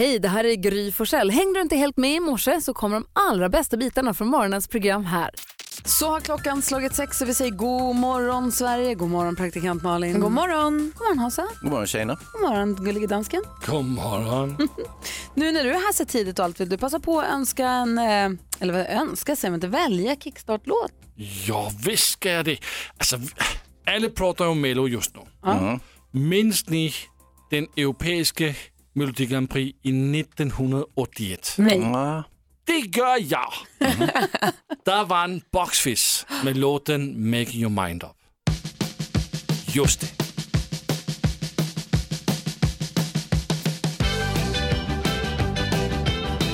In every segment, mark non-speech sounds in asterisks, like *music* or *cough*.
Hej, det här är Gry Forssell. Hängde du inte helt med i morse så kommer de allra bästa bitarna från morgonens program här. Så har klockan slagit sex och vi säger god morgon Sverige, god morgon praktikant Malin. God morgon. God morgon Hansa. God morgon tjejerna. God morgon gullige dansken. God morgon. *laughs* Nu när du är här så tidigt och allt vill du passa på att önska en, eh, eller vad önska säger man inte, välja kickstart-låt. Ja, visst ska jag det. Alltså, alla pratar om Mello just nu. Minns ni den europeiska Melodi Grand Prix i 1981? Nej. Ja. Det gör jag. Där vann Boxfish med låten Making Your Mind Up. Just det.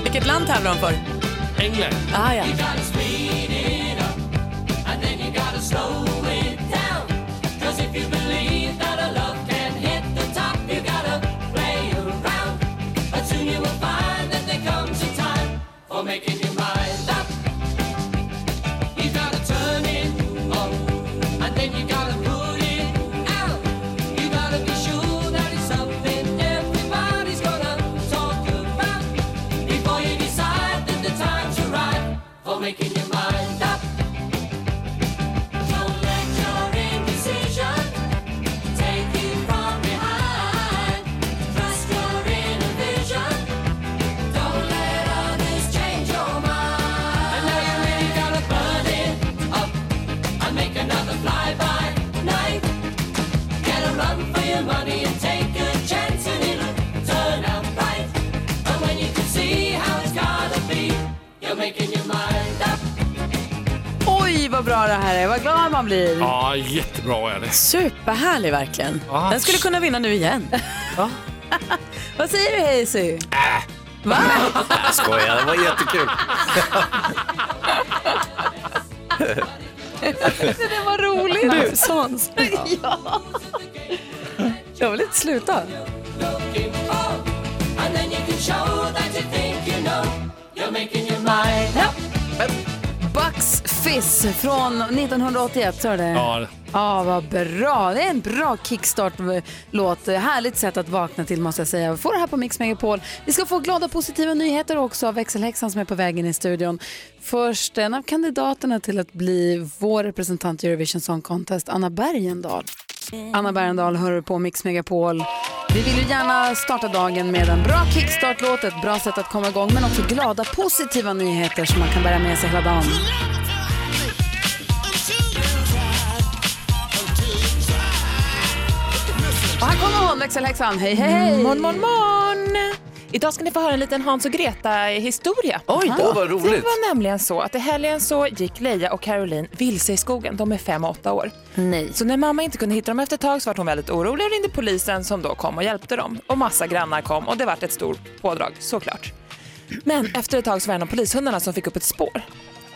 Vilket land tävlar de för? England. Ah, ja. Bra det här är, vad glad man blir. Ja, jättebra är det. Superhärlig verkligen. Ja. Den skulle kunna vinna nu igen. *laughs* Vad säger du Hazy? Va? Jag skojar, det var jättekul. *laughs* Det var roligt. Du, Svans. *laughs* ja. Jag vill inte sluta. Bucks Fizz från 1981, så är det? Ja, Ja, vad bra. Det är en bra kickstart-låt. Härligt sätt att vakna till måste jag säga. Vi får det här på Mix Megapol. Vi ska få glada positiva nyheter också av växelhäxan som är på vägen i studion. Först en av kandidaterna till att bli vår representant i Eurovision Song Contest, Anna Bergendahl. Anna Bergendahl hör på Mix Megapol. Vi vill ju gärna starta dagen med en bra kickstart-låt, ett bra sätt att komma igång, men också glada positiva nyheter som man kan bära med sig hela dagen. Och här kommer hon, växelhäxan. Hej, hej! Morgon, morgon, morgon. Idag ska ni få höra en liten Hans och Greta-historia. Oj då. Vad Det roligt. var nämligen så att i helgen så gick Leia och Caroline vilse i skogen. De är fem och åtta år. Nej. Så när mamma inte kunde hitta dem efter ett tag så var hon väldigt orolig och ringde polisen som då kom och hjälpte dem. Och massa grannar kom och det vart ett stort pådrag, såklart. Men efter ett tag så var det en av polishundarna som fick upp ett spår.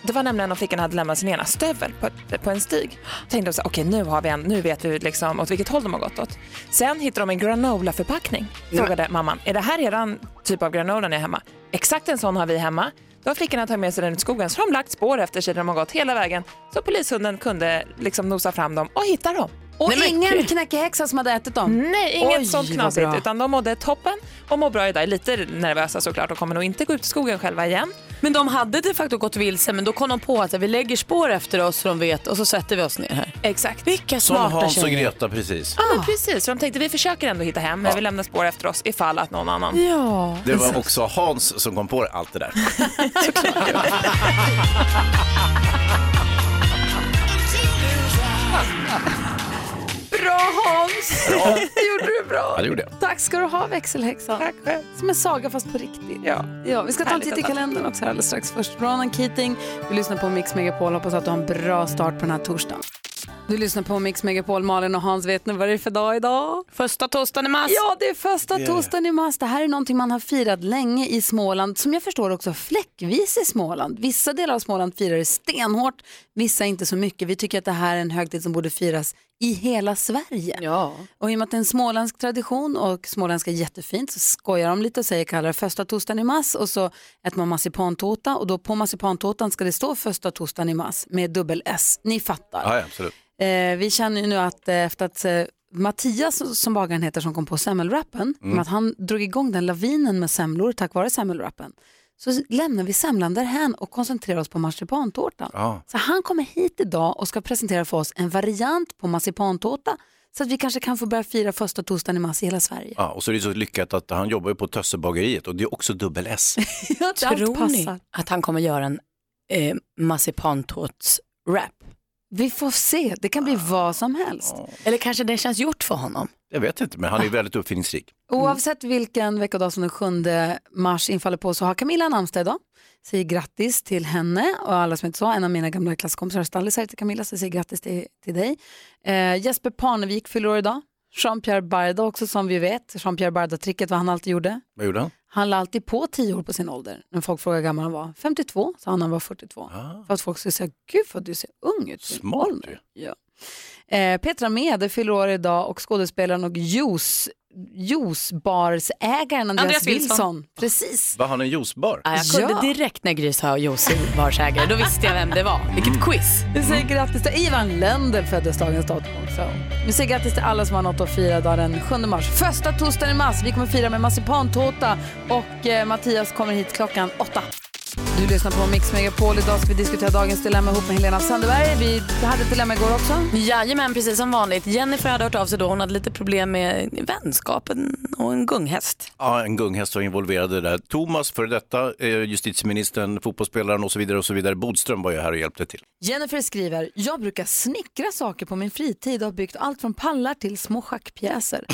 Det var nämligen om flickan hade lämnat sin ena stövel på, på en stig. Tänkte de så här, okej nu, har vi en, nu vet vi liksom åt vilket håll de har gått åt. Sen hittade de en granola-förpackning. Frågade mamman, är det här eran typ av granola ni har hemma? Exakt en sån har vi hemma. Då har flickorna tagit med sig den ut i skogen så har de lagt spår efter sig där de har gått hela vägen. Så polishunden kunde liksom nosa fram dem och hitta dem. Och ingen knäckehäxa som hade ätit dem? Nej, inget Oj, sånt knasigt. Utan de mådde toppen och mår bra idag. Är Lite nervösa såklart och kommer nog inte gå ut i skogen själva igen. Men de hade de facto gått vilse men då kom de på att vi lägger spår efter oss så de vet och så sätter vi oss ner här. Exakt. Vilka Som smarta Hans och tjejer. Greta precis. Ja, men precis. Så de tänkte vi försöker ändå hitta hem men vi lämnar spår efter oss ifall att någon annan. Ja. Det var också Hans som kom på allt det där. *laughs* *laughs* *laughs* Bra Hans! Det gjorde du bra. Ja, det gjorde jag. Tack ska du ha växelhäxan. Tack själv. Som en saga fast på riktigt. Ja. Ja, vi ska ta en titt i kalendern också alldeles strax. Först Ronan Keating. Du lyssnar på Mix Megapol. Hoppas att du har en bra start på den här torsdagen. Du lyssnar på Mix Megapol. Malin och Hans, vet ni vad det är för dag idag? Första torsdagen i mars. Ja, det är första torsdagen i mars. Det här är någonting man har firat länge i Småland, som jag förstår också fläckvis i Småland. Vissa delar av Småland firar det stenhårt, vissa inte så mycket. Vi tycker att det här är en högtid som borde firas i hela Sverige. Ja. Och i och med att det är en småländsk tradition och småländska är jättefint så skojar de lite och säger kallar det första torsdagen i mars och så äter man marsipantårta och då på marsipantårtan ska det stå första torsdagen i mars med dubbel S. Ni fattar. Ja, ja, absolut. Eh, vi känner ju nu att eh, efter att eh, Mattias som bagaren heter som kom på semmelwrappen, Mm. att han drog igång den lavinen med semlor tack vare semmelwrappen. Så lämnar vi semlan därhän och koncentrerar oss på marsipantårtan. Ja. Så han kommer hit idag och ska presentera för oss en variant på marsipantårta så att vi kanske kan få börja fira första torsdagen i mars i hela Sverige. Ja, och så är det så lyckat att han jobbar ju på Tössebageriet och det är också dubbel S. *laughs* Tror ni att han kommer göra en eh, marsipantårts-rap? Vi får se, det kan bli vad som helst. Eller kanske det känns gjort för honom? Jag vet inte, men han är ju väldigt uppfinningsrik. *laughs* Oavsett vilken veckodag som den 7 mars infaller på så har Camilla namnsdag idag. Säger grattis till henne och alla som inte så, en av mina gamla klasskompisar, stallisar till Camilla, så säger grattis till, till dig. Eh, Jesper Parnevik fyller år idag. Jean-Pierre Barda också som vi vet, Jean-Pierre Barda-tricket vad han alltid gjorde. Vad gjorde han? Han la alltid på 10 år på sin ålder. När folk frågade hur gammal han var. 52 sa han när han var 42. För att folk skulle säga, gud vad du ser ung ut. Ah. Smart ålder." Ja. Eh, Petra Mede fyller år idag och skådespelaren och juice, juicebarsägaren Andreas, Andreas Wilson. Wilson. Precis. Var han en juicebar? Ja, jag kunde Ja. direkt när Gry sa Josie barsägare, då visste jag vem det var. Vilket quiz. Vi säger grattis till Ivan Lendl föddes dagens datum också. Vi säger grattis till alla som har något att fira dag den 7 mars. Första torsdagen i mars. Vi kommer fira med marsipantårta och eh, Mattias kommer hit klockan åtta. Du lyssnar på Mix Megapol. Idag ska vi diskutera dagens dilemma ihop med Helena Sandberg. Vi hade ett dilemma igår också. Jajamän, precis som vanligt. Jennifer hade hört av sig då. Hon hade lite problem med vänskapen och en gunghäst. Ja, en gunghäst var involverad i det där. Thomas, för detta eh, justitieministern, fotbollsspelaren och så vidare och så vidare. Bodström var ju här och hjälpte till. Jennifer skriver, jag brukar snickra saker på min fritid och har byggt allt från pallar till små schackpjäser.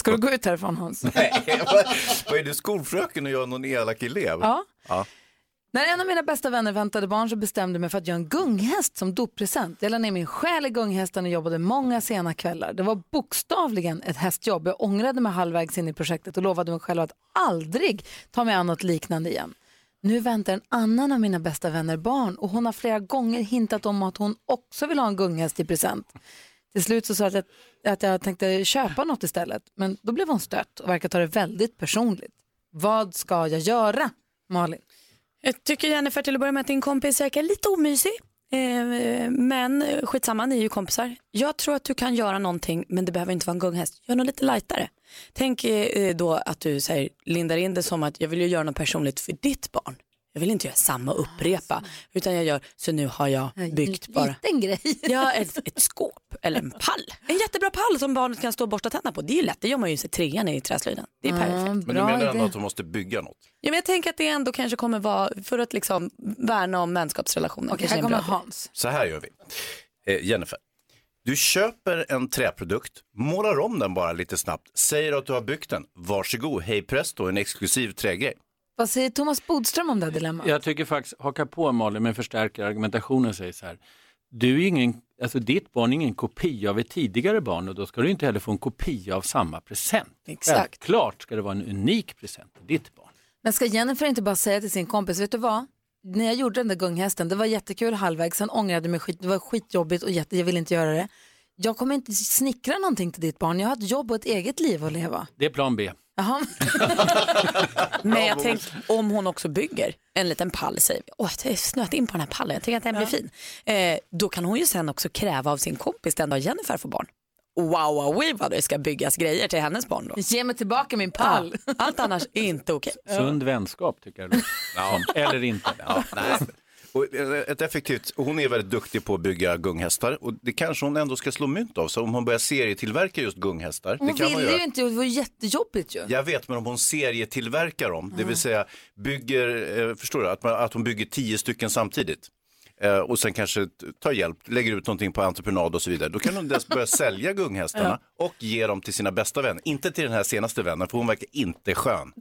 Ska du gå ut härifrån Hans? Vad är du, skolfröken och jag någon elak elev? Ja. Ja. När en av mina bästa vänner väntade barn så bestämde jag mig för att göra en gunghäst som doppresent. Jag la ner min själ i gunghästen och jobbade många sena kvällar. Det var bokstavligen ett hästjobb. Jag ångrade mig halvvägs in i projektet och lovade mig själv att aldrig ta mig an något liknande igen. Nu väntar en annan av mina bästa vänner barn och hon har flera gånger hintat om att hon också vill ha en gunghäst i present. Till slut så sa jag att jag, att jag tänkte köpa något istället, men då blev hon stött och verkar ta det väldigt personligt. Vad ska jag göra, Malin? Jag tycker Jennifer till att börja med att din kompis verkar lite omysig. Eh, men skitsamma, ni är ju kompisar. Jag tror att du kan göra någonting men det behöver inte vara en gunghäst. Gör något lite lightare. Tänk eh, då att du här, lindar in det som att jag vill ju göra något personligt för ditt barn. Jag vill inte göra samma och upprepa utan jag gör så nu har jag byggt En bara liten grej. Ja, ett, ett skåp eller en pall. En jättebra pall som barnet kan stå och borsta tänderna på. Det är ju lätt, det gör man ju i trean i träslöjden. Det är perfekt. Men du menar ändå att hon måste bygga något? Ja, men jag tänker att det ändå kanske kommer vara för att liksom värna om vänskapsrelationen. Okej, här en kommer. Hans. Så här gör vi. Eh, Jennifer, du köper en träprodukt, målar om den bara lite snabbt, säger att du har byggt den. Varsågod, hej presto, en exklusiv trägrej. Vad säger Thomas Bodström om det här dilemmat? Jag tycker faktiskt, haka på Malin men förstärker argumentationen säger så här. Du är ingen, alltså ditt barn är ingen kopia av ett tidigare barn och då ska du inte heller få en kopia av samma present. Exakt. Självklart ska det vara en unik present till ditt barn. Men ska Jennifer inte bara säga till sin kompis, vet du vad? När jag gjorde den där gunghästen, det var jättekul halvvägs, sen ångrade jag mig skit, det var skitjobbigt och jätte, jag vill inte göra det. Jag kommer inte snickra någonting till ditt barn, jag har ett jobb och ett eget liv att leva. Det är plan B. Jaha. *laughs* Men jag tänker om hon också bygger en liten pall, säger vi. Åh, jag har snöat in på den här pallen, jag tycker att den blir fin. Eh, då kan hon ju sen också kräva av sin kompis den dag Jennifer får barn. Wow, wow, wow, vad det ska byggas grejer till hennes barn då. Ge mig tillbaka min pall. Ja, allt annars är inte okej. Sund vänskap tycker jag. *laughs* Ja. Eller inte. Ja, nej. Och eh, ett effektivt, hon är väldigt duktig på att bygga gunghästar och det kanske hon ändå ska slå mynt av. Så om hon börjar serietillverka just gunghästar, Hon det kan man ville göra. ju inte, det var jättejobbigt ju. Jag vet, men om hon serietillverkar dem, det vill säga bygger, eh, förstår du, att, man, att hon bygger tio stycken samtidigt. Eh, och sen kanske tar hjälp, lägger ut någonting på entreprenad och så vidare. Då kan hon dels börja *laughs* sälja gunghästarna och ge dem till sina bästa vänner. Inte till den här senaste vännen, för hon verkar inte skön.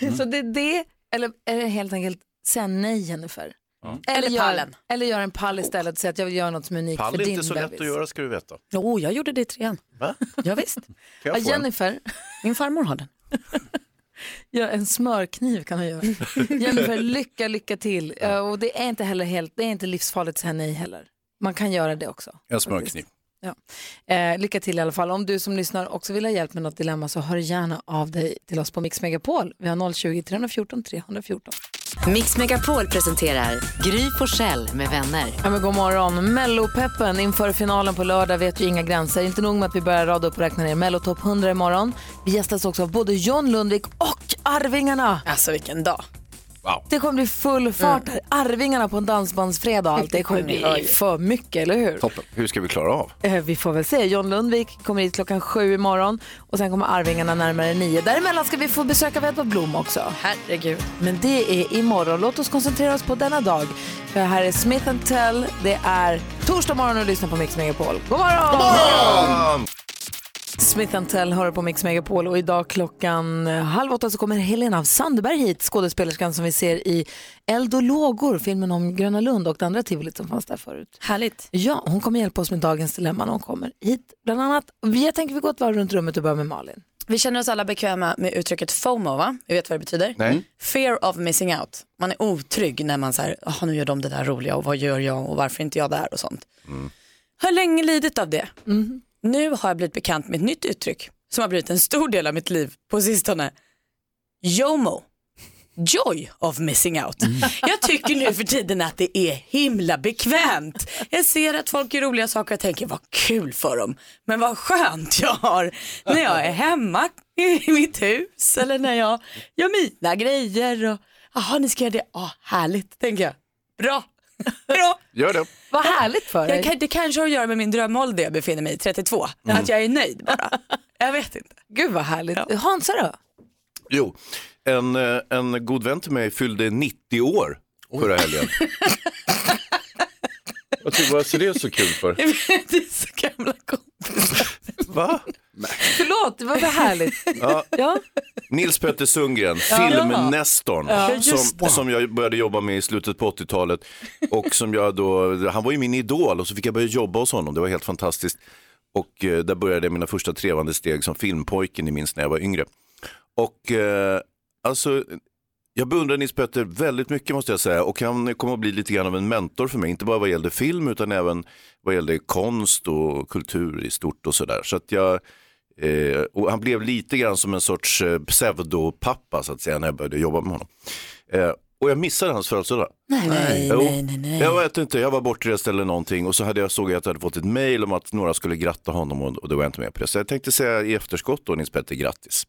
*laughs* Så det är det, eller är det helt enkelt säga nej Jennifer? Eller gör, pallen. Eller göra en pall istället och säga att jag vill göra något som är unikt Pall för är din inte så lätt bebis. att göra ska du veta. Jo, jag gjorde det i trean. Va? Ja, visst. *laughs* Ja? Jennifer, Min farmor har den. *laughs* ja, en smörkniv kan hon göra. *laughs* Jennifer, lycka, lycka till. Ja, och det är inte heller helt, det är inte livsfarligt att säga nej heller. Man kan göra det också. En smörkniv. Ja. Eh, lycka till i alla fall. Om du som lyssnar också vill ha hjälp med något dilemma så hör gärna av dig till oss på Mix Megapol. Vi har 020-314 314. Mix Megapol presenterar Gry Forssell med vänner. Ja, men god morgon. Mellopeppen inför finalen på lördag vet ju inga gränser. Inte nog med att vi börjar rada upp och räkna ner Mellotopp 100 imorgon. Vi gästas också av både John Lundvik och Arvingarna. Alltså vilken dag. Det kommer bli full fart här. Arvingarna på en dansbandsfredag och allt. Det kommer bli *laughs* för mycket, eller hur? Toppen. Hur ska vi klara av? Eh, Vi får väl se. John Lundvik kommer hit klockan sju imorgon och sen kommer Arvingarna närmare nio. Däremellan ska vi få besöka av Edvard Blom också. Herregud. Men det är imorgon. Låt oss koncentrera oss på denna dag. För här är Smith Tell. Det är torsdag morgon och lyssnar på Mix Megapol. God morgon! God morgon! Smith Tell hör på Mix Megapol och idag klockan eh, halv åtta så kommer Helena av Sandberg hit, skådespelerskan som vi ser i Eld och lågor, filmen om Gröna Lund och det andra tivolit som fanns där förut. Härligt. Ja, hon kommer hjälpa oss med dagens dilemma när hon kommer hit. Bland annat, jag tänker vi går ett varv runt rummet och börjar med Malin. Vi känner oss alla bekväma med uttrycket FOMO va? Vi vet vad det betyder. Nej. Fear of missing out. Man är otrygg när man säger, jaha nu gör de det där roliga och vad gör jag och varför inte jag där och sånt. Har länge lidit av det. Nu har jag blivit bekant med ett nytt uttryck som har blivit en stor del av mitt liv på sistone. JOMO. Joy of missing out. Jag tycker nu för tiden att det är himla bekvämt. Jag ser att folk gör roliga saker och tänker vad kul för dem. Men vad skönt jag har när jag är hemma i mitt hus eller när jag gör mina grejer. Och, Jaha, ni ska göra det. Ja, härligt, tänker jag. Bra. Bra. Gör det. Vad härligt för dig. Jag det kanske har att göra med min drömålder jag befinner mig i, 32. Att jag är nöjd bara. Jag vet inte. Gud vad härligt. Hansa då? Jo, en, eh, en god vän till mig fyllde 90 år förra helgen. *laughs* Jag tycker, vad ser det så kul för? *laughs* det är så gamla kompisar. Va? Förlåt, det var så härligt. Ja, Ja. Nils Petter Sundgren, filmnestorn, som, som jag började jobba med i slutet på 80-talet. Och som jag då, han var ju min idol och så fick jag börja jobba hos honom, det var helt fantastiskt. Och eh, där började mina första trevande steg som filmpojke, ni minns när jag var yngre. Och eh, alltså, jag beundrar Nils Petter väldigt mycket måste jag säga och han kommer att bli lite grann av en mentor för mig, inte bara vad gällde film utan även vad gällde konst och kultur i stort och sådär. Så att jag, eh, och han blev lite grann som en sorts eh, pseudopappa så att säga när jag började jobba med honom. Eh, och jag missade hans födelsedag. Nej, nej, Jo. nej, nej, nej. Jag vet inte, jag var bortrest eller någonting och så hade jag, såg jag att jag hade fått ett mail om att några skulle gratta honom och, och då var jag inte med på det. Så jag tänkte säga i efterskott då Nils Petter grattis.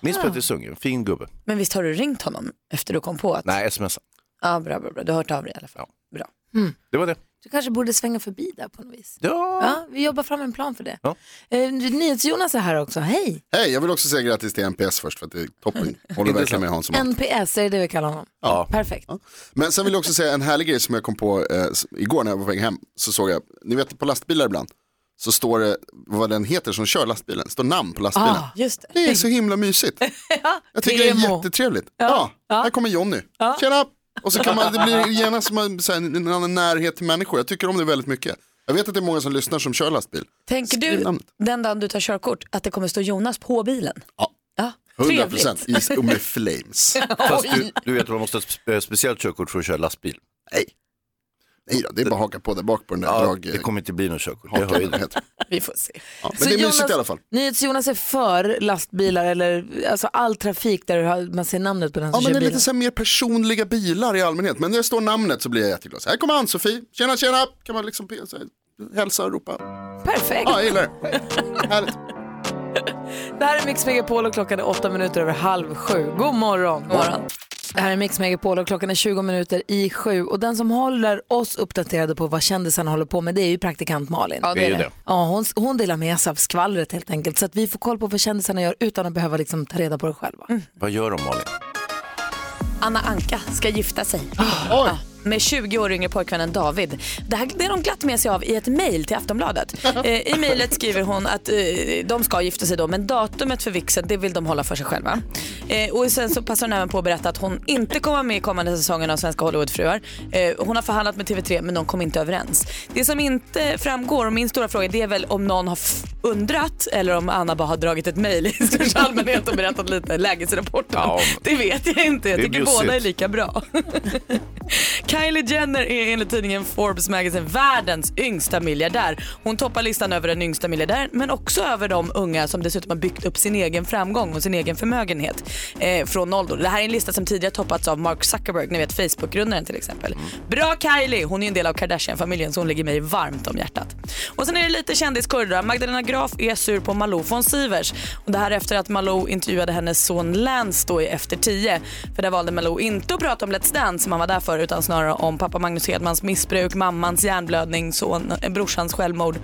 Nils Petter Sundgren, fin gubbe. Men visst har du ringt honom efter du kom på att... Nej, sms. Ja, bra, bra, bra. Du har hört av dig i alla fall. Bra. Det var det. Du kanske borde svänga förbi där på något vis. Ja. Ja, vi jobbar fram en plan för det. Ja. Eh, NyhetsJonas är här också. Hej! Hej, jag vill också säga grattis till NPS först för att det är toppen. *laughs* Håller verkligen med Hans om allt. NPS, är det det vi kallar honom? Ja. Perfekt. Men sen vill jag också säga en härlig grej som jag kom på eh, igår när jag var på väg hem. Så såg jag, ni vet på lastbilar ibland, så står det vad den heter som kör lastbilen, står namn på lastbilen. Ah, Just det. Det är så himla mysigt. *laughs* Jag tycker det är jättetrevligt. Ja, här kommer Jonny. Tjena! Och så kan man, det blir genast som en, så här, en annan närhet till människor. Jag tycker om det väldigt mycket. Jag vet att det är många som lyssnar som kör lastbil. Tänker du namnet. den dagen du tar körkort att det kommer stå Jonas på bilen? Ja. Ja, 100 trevligt. procent, med flames. *laughs* Fast du, du vet att man måste ha ett spe- speciellt körkort för att köra lastbil. Nej. Nej då, det är bara att haka på där bak på den där Ja, drag... det kommer inte bli något körkort, det hör. Vi får se. Ja, men Så det är mysigt Jonas- i alla fall. NyhetsJonas är för lastbilar eller alltså all trafik där du har, man ser namnet på den Ja som men det är bilen. lite så här mer personliga bilar i allmänhet. Men när det står namnet så blir jag jätteglad. Så här kommer Ann-Sofie, tjena tjena, kan man liksom så här, hälsa och ropa. Perfekt. Ja, jag gillar det. Härligt. Det här är Mix Megapol och klockan är åtta minuter över halv sju. God morgon. God morgon. Det här är Mix Megapol och klockan är 20 minuter i sju. Och den som håller oss uppdaterade på vad kändisarna håller på med det är ju praktikant Malin. Ja, Det är det. Ja, hon, hon delar med sig av skvallret helt enkelt. Så att vi får koll på vad kändisarna gör utan att behöva liksom ta reda på det själva. Vad gör de Malin? Anna Anka ska gifta sig. Ja, med 20 år yngre pojkvännen David. Det här det har de glatt med sig av i ett mejl till Aftonbladet. *laughs* Eh, I mejlet skriver hon att eh, de ska gifta sig då men datumet för vigseln det vill de hålla för sig själva. Eh, och sen så passar hon även på att berätta att hon inte kommer vara med i kommande säsongen av Svenska Hollywoodfruar. Eh, hon har förhandlat med TV3 men de kom inte överens. Det som inte framgår och min stora fråga det är väl om någon har undrat eller om Anna bara har dragit ett mejl i *laughs* största allmänhet och berättat lite lägesrapporten. Ja. Det vet jag inte. Jag är tycker bjussigt. båda är lika bra. *laughs* Kylie Jenner är enligt tidningen Forbes Magazine världens yngsta miljardär. Hon toppar listan över den yngsta miljardären men också över de unga som dessutom har byggt upp sin egen framgång och sin egen förmögenhet eh, från noll. Det här är en lista som tidigare toppats av Mark Zuckerberg, ni vet Facebook-grundaren till exempel. Bra Kylie! Hon är en del av Kardashian-familjen så hon ligger mig varmt om hjärtat. Och sen är det lite kändiskurrar. Magdalena Graf är sur på Malou von Sivers. Och det här efter att Malou intervjuade hennes son Lance då i Efter 10. För där valde Malou inte att prata om Let's Dance som han var där för utan snarare om pappa Magnus Hedmans missbruk, mammans hjärnblödning, son, eh, brorsans självmord.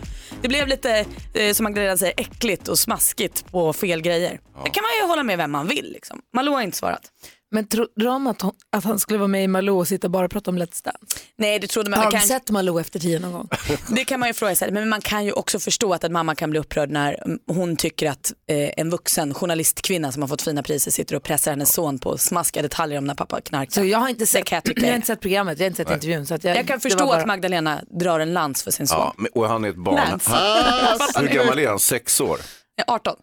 Det blev lite, eh, som Magdalena säger, äckligt och smaskigt på fel grejer. Det kan man ju hålla med vem man vill. Liksom. Malou har inte svarat. Men tror de att, hon, att han skulle vara med i Malou och sitta och bara prata om Let's Dance? Nej, det trodde man. Har man de kan... sett Malou efter tio någon gång? *laughs* Det kan man ju fråga sig, men man kan ju också förstå att en mamma kan bli upprörd när hon tycker att eh, en vuxen journalistkvinna som har fått fina priser sitter och pressar hennes son på smaskiga detaljer om när pappa knarkar. Så jag har inte sett, kan jag jag har inte sett programmet, jag har inte sett intervjun. Så att jag, Jag kan förstå bara- att Magdalena drar en lans för sin son. Ja, och han är ett barn. *laughs* Hur gammal är han? Sex år? Ja, 18.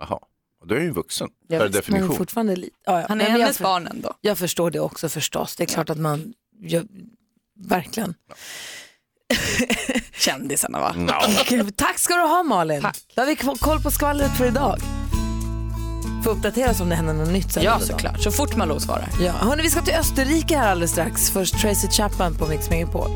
Jaha, och då är han ju vuxen Jag per visst, men definition. fortfarande lite. Ja, ja. Han är men jag, hennes barn ändå. jag förstår det också förstås. Det är klart att man, gör, verkligen. *laughs* Kändisarna va? No. Tack ska du ha Malin. Tack. Då har vi koll på skvallret för idag. Får uppdateras om det händer något nytt sen. Ja såklart, så fort Malou svarar. Ja, hörni, vi ska till Österrike här alldeles strax. Först Tracy Chapman på Mix Megapol.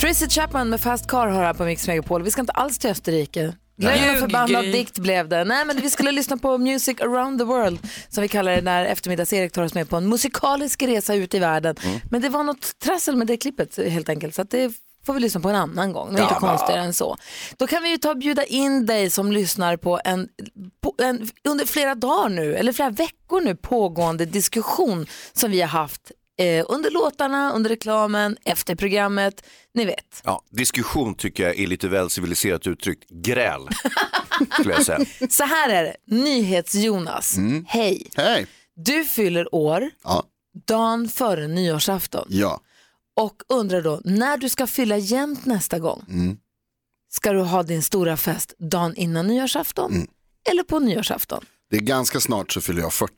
Tracy Chapman med Fast Car har här på Mix Megapol. Vi ska inte alls till Österrike. Och Ljug, förbannad dikt blev det. Nej, men vi skulle lyssna på Music around the world som vi kallar det när eftermiddags-Erik tar oss med på en musikalisk resa ut i världen. Men det var något trassel med det klippet helt enkelt. Så att det får vi lyssna på en annan gång. Det är inte konstigare än så. Då kan vi ju ta och bjuda in dig som lyssnar på en, på en under flera dagar nu, eller flera veckor nu pågående diskussion som vi har haft eh, under låtarna, under reklamen, efter programmet. Ni vet. Ja, diskussion tycker jag är lite väl civiliserat uttryckt. Gräl, *laughs* skulle jag säga. Så här är det, NyhetsJonas. Hej, Hej! du fyller år Ja, dagen före nyårsafton ja. och undrar då när du ska fylla jämnt nästa gång. Mm. Ska du ha din stora fest dagen innan nyårsafton Mm. eller på nyårsafton? Det är ganska snart så fyller jag 40.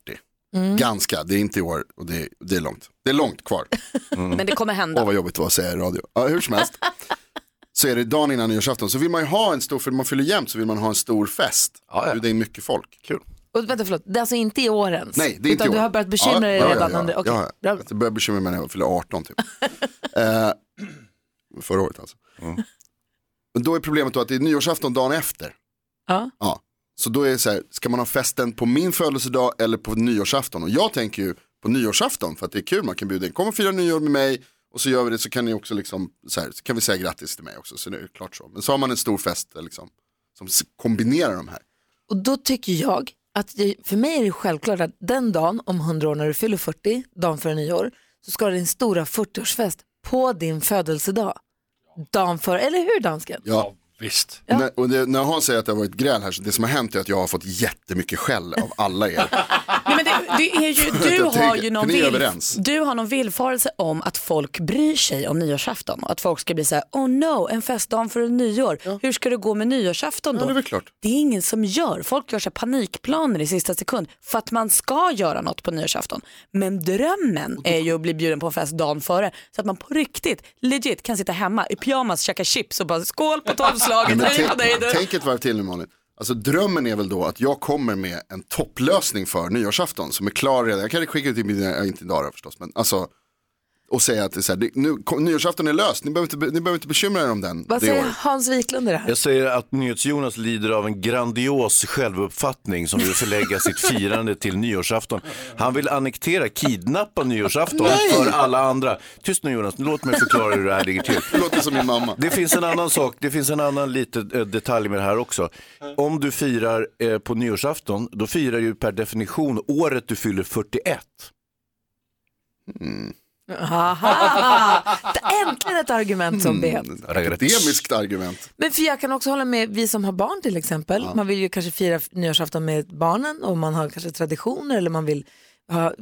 Mm. Ganska, det är inte i år och det är, det är långt. Det är långt kvar. *laughs* Men det kommer Åh hända. vad jobbigt det var att säga i radio. Ja, hur som helst. *laughs* Så är det dagen innan nyårsafton så vill man ju ha en stor, för man fyller jämnt så vill man ha en stor fest. Ja, ja. Det är mycket folk. Kul. Och vänta, förlåt, det är alltså inte i år ens? Nej, det är inte Utan i år. du har börjat bekymra dig ja, redan ja, ja, under... okej, Ja, bra. jag började bekymra mig när jag fyllde 18 typ. *laughs* eh, förra året alltså. Men då är problemet då att det är nyårsafton dagen efter. Ja. Ja. Så då är det så här, ska man ha festen på min födelsedag eller på nyårsafton? Och jag tänker ju på nyårsafton för att det är kul, man kan bjuda in, kom och fira nyår med mig och så gör vi det så kan ni också liksom, så, här, så kan vi säga grattis till mig också, så det är klart så. Men så har man en stor fest liksom, som kombinerar de här. Och då tycker jag att det, för mig är det självklart att den dagen om 100 år när du fyller 40, dagen före nyår, så ska du din stora 40-årsfest på din födelsedag. Dagen före, eller hur dansken? Ja. Visst. Ja. När, och det, när Hans säger att det har varit gräl här, så det som har hänt är att jag har fått jättemycket skäll av alla er. *laughs* Nej, men det, det är ju, *laughs* du, har ju någon vill, du har någon villfarelse om att folk bryr sig om nyårsafton. Att folk ska bli så här, oh no, en festdag för nyår. Hur ska det gå med nyårsafton Ja, då? det är väl klart. Det är ingen som gör. Folk gör så panikplaner i sista sekund för att man ska göra något på nyårsafton. Men drömmen är ju att bli bjuden på en fest dagen före så att man på riktigt, legit kan sitta hemma i pyjamas, käka chips och bara skål på *laughs* tolvslaget, Men hej på dig tänk, du. tänk ett varv till nu Malin. Alltså drömmen är väl då att jag kommer med en topplösning för nyårsafton som är klar redan. Jag kan skicka ut i mina, inte idag förstås, men alltså och säga att det är så här, nu, nyårsafton är löst, ni behöver inte, ni behöver inte bekymra er om den Vad säger året. Hans Wiklund i det här? Jag säger att NyhetsJonas lider av en grandios självuppfattning som vill förlägga sitt firande till nyårsafton. Han vill annektera, kidnappa nyårsafton för alla andra. Tyst nu Jonas, låt mig förklara hur det här ligger till. Det låter som min mamma. Det finns en annan sak, det finns en annan liten eh, detalj med det här också. Om du firar eh, på nyårsafton, då firar du per definition året du fyller 41. Aha. Äntligen ett argument som vet. Akademiskt argument. Men för jag kan också hålla med, vi som har barn till exempel, man vill ju kanske fira nyårsafton med barnen och man har kanske traditioner eller man vill ha,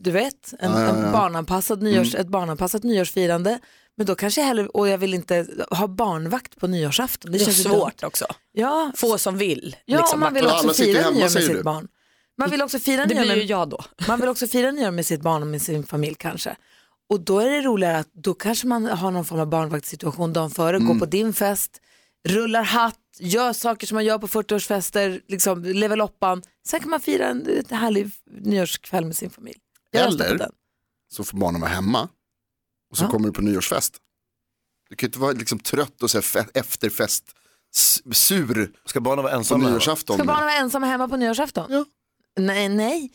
du vet, en, Ja, ja, ja. en barnanpassad nyårs, ett barnanpassat nyårsfirande. Men då kanske jag hellre, och jag vill inte ha barnvakt på nyårsafton. Det, Det är känns svårt dumt. också. Ja, Få som vill. ja liksom, man vill också fira nyår med sitt barn. Man vill också fira Det nyår blir ju med, jag då. man vill också fira nyår med sitt barn och med sin familj kanske. Och då är det roligare att då kanske man har någon form av barnvaktssituation dagen före, går på din fest, rullar hatt, gör saker som man gör på 40-årsfester, liksom lever loppan. Sen kan man fira en, en härlig nyårskväll med sin familj. Jag på Eller så får barnen vara hemma och så Ja. kommer du på nyårsfest. Du kan ju inte vara liksom trött och så här fe- efterfest sur Ska barnen vara på ensamma? nyårsafton. Ska barnen vara ensamma hemma på nyårsafton? Ja. Nej, nej.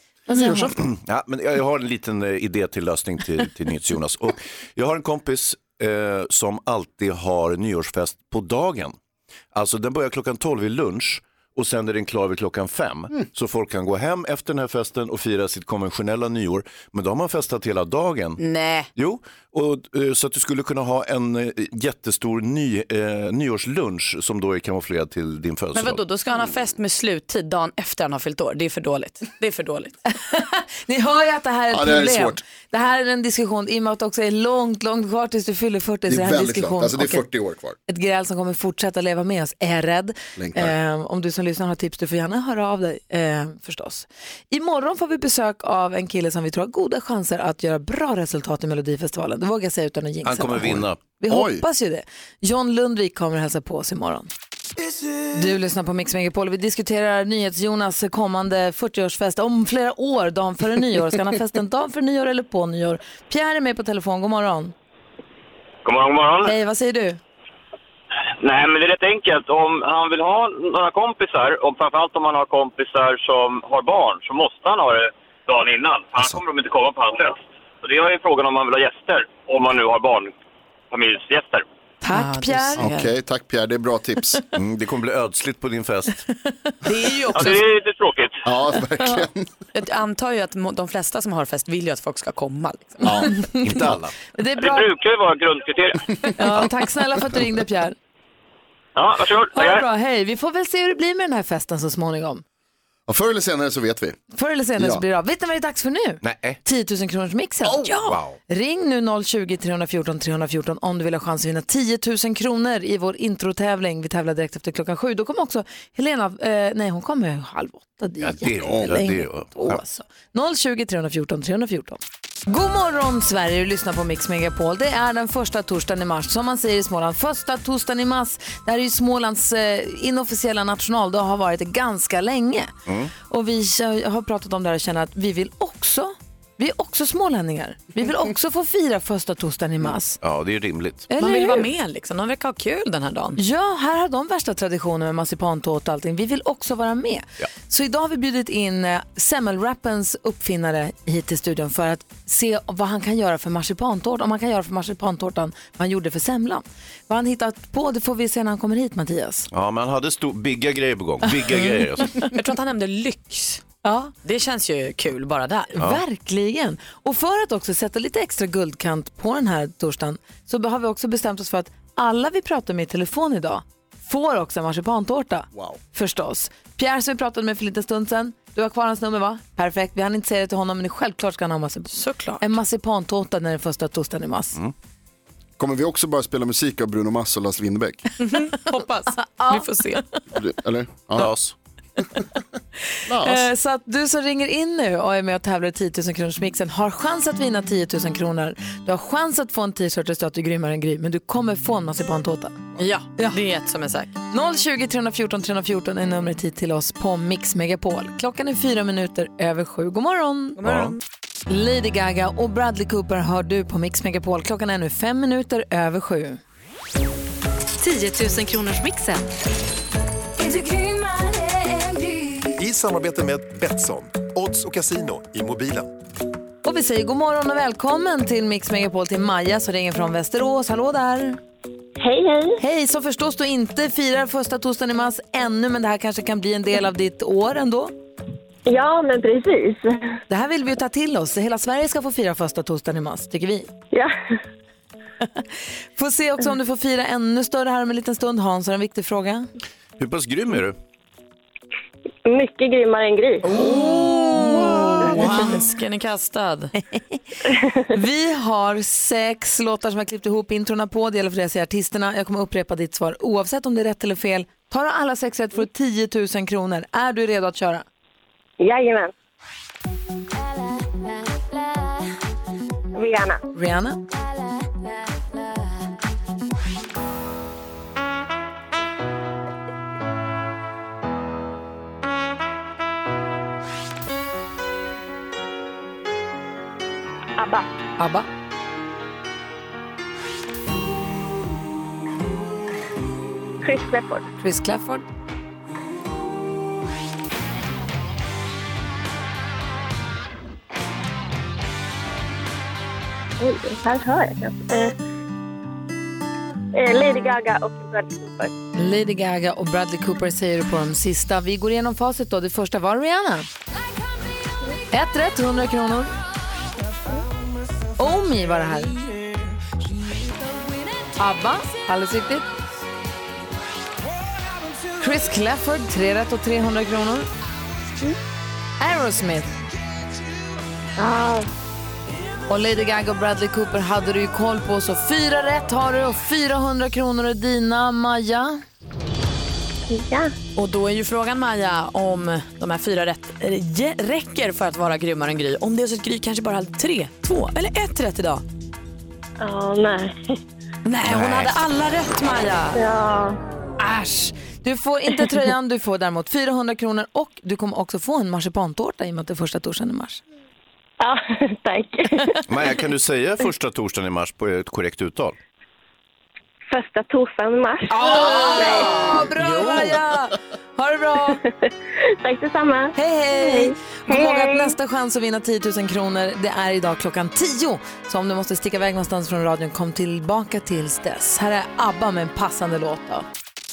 *clears throat* Ja, men jag har en liten eh, idé till lösning till, till NyhetsJonas. *laughs* Och jag har en kompis eh, som alltid har nyårsfest på dagen. Alltså den börjar klockan 12 vid lunch och sen är den klar vid klockan fem. Så folk kan gå hem efter den här festen och fira sitt konventionella nyår. Men då har man festat hela dagen. Nej. Jo, och, eh, så att du skulle kunna ha en eh, jättestor ny, eh, nyårslunch som då är kamouflerad till din Men födelsedag. vadå, då ska han ha fest med sluttid dagen efter han har fyllt år. Det är för dåligt. Det är för dåligt. *laughs* Ni hör ju att det här är ett Ja, det här är problem. svårt. Det här är en diskussion, i och med att det också är långt, långt kvar tills du fyller 40. Det så är här en väldigt diskussion långt, alltså det är och ett- 40 år kvar. ett gräl som kommer fortsätta leva med oss, är jag rädd. Eh, om du som lyssnar har tips, du får gärna höra av dig eh, förstås. Imorgon får vi besök av en kille som vi tror har goda chanser att göra bra resultat i Melodifestivalen. Det vågar jag säga utan att jinxa. Han kommer vinna. Vi Oj. hoppas ju det. John Lundvik kommer hälsa på oss imorgon. Du lyssnar på Mix Megapol. Vi diskuterar NyhetsJonas kommande 40-årsfest om flera år, dagen före nyår. Ska han ha festen dagen före nyår eller på nyår? Pierre är med på telefon. God morgon. God morgon, god morgon. Hej, vad säger du? Nej, men det är rätt enkelt. Om han vill ha några kompisar, och framförallt om han har kompisar som har barn, så måste han ha det dagen innan. Annars kommer de inte komma på hans fest. Så det är ju frågan om man vill ha gäster, om man nu har barnfamiljsgäster. Tack Pierre. Okej, tack Pierre, det är bra tips. Mm, det kommer bli ödsligt på din fest. Det är ju Ja, också, det är lite tråkigt. Ja, verkligen. jag antar ju att må- de flesta som har fest vill ju att folk ska komma. Liksom. Ja. Inte alla. Det är Det bra. brukar ju vara grundkriteriet. *laughs* Ja, tack snälla för att du ringde Pierre. Ja, varsågod. Ha det Tackar. bra, hej. Vi får väl se hur det blir med den här festen så småningom. Ja, förr eller senare så vet vi. Förr eller senare Ja. så blir det av. Vet ni vad det är dags för nu? Nej. 10 000 kronors mixen. Wow. Ring nu 020 314 314 om du vill ha chans att vinna 10 000 kronor i vår introtävling. Vi tävlar direkt efter klockan sju. Då kommer också Helena, eh, nej hon kommer halv åtta. Det är Ja, det- jättelänge. ja, det- Då så. 020 314 314. God morgon Sverige, du lyssnar på Mix Megapol. Det är den första torsdagen i mars, som man säger i Småland. Första torsdagen i mars. Det här är ju Smålands eh, inofficiella nationaldag har varit det ganska länge. Och vi har pratat om det här och känner att vi vill också, vi är också smålänningar. Vi vill också få fira första torsdagen i mars. Ja, det är rimligt. Eller Man vill hur? vara med liksom. De verkar ha kul den här dagen. Ja, här har de värsta traditioner med marsipantårta och allting. Vi vill också vara med. Ja. Så idag har vi bjudit in eh, semmelwrappens uppfinnare hit till studion för att se vad han kan göra för marsipantårta. Om han kan göra för marsipantårtan vad han gjorde för semlan. Vad han hittat på det får vi se när han kommer hit Mattias. Ja, men han hade stor, bigga grejer på gång. Bigga *laughs* grejer. Alltså. Jag tror att han nämnde lyx. Ja, Det känns ju kul bara där. verkligen. Och för att också sätta lite extra guldkant på den här torsdagen så har vi också bestämt oss för att alla vi pratar med i telefon idag får också en marsipantårta. Wow. Förstås. Pierre som vi pratade med för lite stund sedan. Du har kvar hans nummer va? Perfekt. Vi hann inte säga det till honom men självklart ska han ha massip- Såklart. en marsipantårta när är första torsdagen i mars. Kommer vi också bara spela musik av Bruno Mars och Lars Winnerbäck? *laughs* Hoppas. *laughs* Vi får se. Eller? Ja. Las. *laughs* Eh, Så att du som ringer in nu och är med och tävlar i 10 000 kronors mixen har chans att vinna 10 000 kronor. Du har chans att få en t-shirt där det står att du är grymmare än Gry men du kommer få en marsipantårta. Ja, det är ett som är säkert. 020 314 314 är numret hit till oss på Mix Megapol. Klockan är fyra minuter över sju. God morgon! God morgon. Lady Gaga och Bradley Cooper hör du på Mix Megapol. Klockan är nu fem minuter över sju. 10 000 kronors mixen. I samarbete med Betsson, odds och casino i mobilen. Och vi säger god morgon och välkommen till Mix Megapol till Maja som ringer från Västerås. Hallå där! Hej, hej. Hej, så förstås du inte firar första torsdagen i mars ännu men det här kanske kan bli en del av ditt år ändå. Ja, men precis. Det här vill vi ju ta till oss. Hela Sverige ska få fira första torsdagen i mars, tycker vi. Ja. *laughs* Får se också om du får fira ännu större här om en liten stund. Hans har en viktig fråga. Hur pass grym är du? Mycket grymmare än Gry. Handsken är kastad. *laughs* Vi har sex låtar som jag klippt ihop introna på. Det gäller för dig att säga artisterna. Jag kommer upprepa ditt svar oavsett om det är rätt eller fel. Tar du alla sex rätt får du 10 000 kronor. Är du redo att köra? Jajamän. Rihanna. Rihanna. ABBA. ABBA. Chris Clafford. Chris Clafford. Oj, här hör jag knappt. Eh, eh, Lady Gaga och Bradley Cooper. Lady Gaga och Bradley Cooper säger du på de sista. Vi går igenom facit då. Det första var Rihanna. Ett rätt, 100 kronor. Omi var det här. ABBA, alldeles riktigt. Chris Clafford, tre rätt och 300 kronor. Aerosmith. Och Lady Gaga och Bradley Cooper hade du ju koll på, så fyra rätt har du och 400 kronor är dina, Maja. Ja. Och då är ju frågan Maja om de här fyra rätt eh, räcker för att vara grymmare än Gry. Om det är så att Gry kanske bara hade tre, två eller ett rätt idag. Ja, nej. Nej, hon hade alla rätt Maja. Ja. Äsch! Du får inte *laughs* tröjan, du får däremot 400 kronor och du kommer också få en marsipantårta i och med att det är första torsdagen i mars. Ja, *laughs* tack. Maja, kan du säga *laughs* första torsdagen i mars på ett korrekt uttal? Första torsdagen i mars. Ja, bra Maja! Ha det bra! *laughs* Tack detsamma. Hej hej! Hej. Kom Hej, ihåg att nästa chans att vinna 10 000 kronor det är idag klockan 10. Så om du måste sticka iväg någonstans från radion, kom tillbaka tills dess. Här är ABBA med en passande låt då.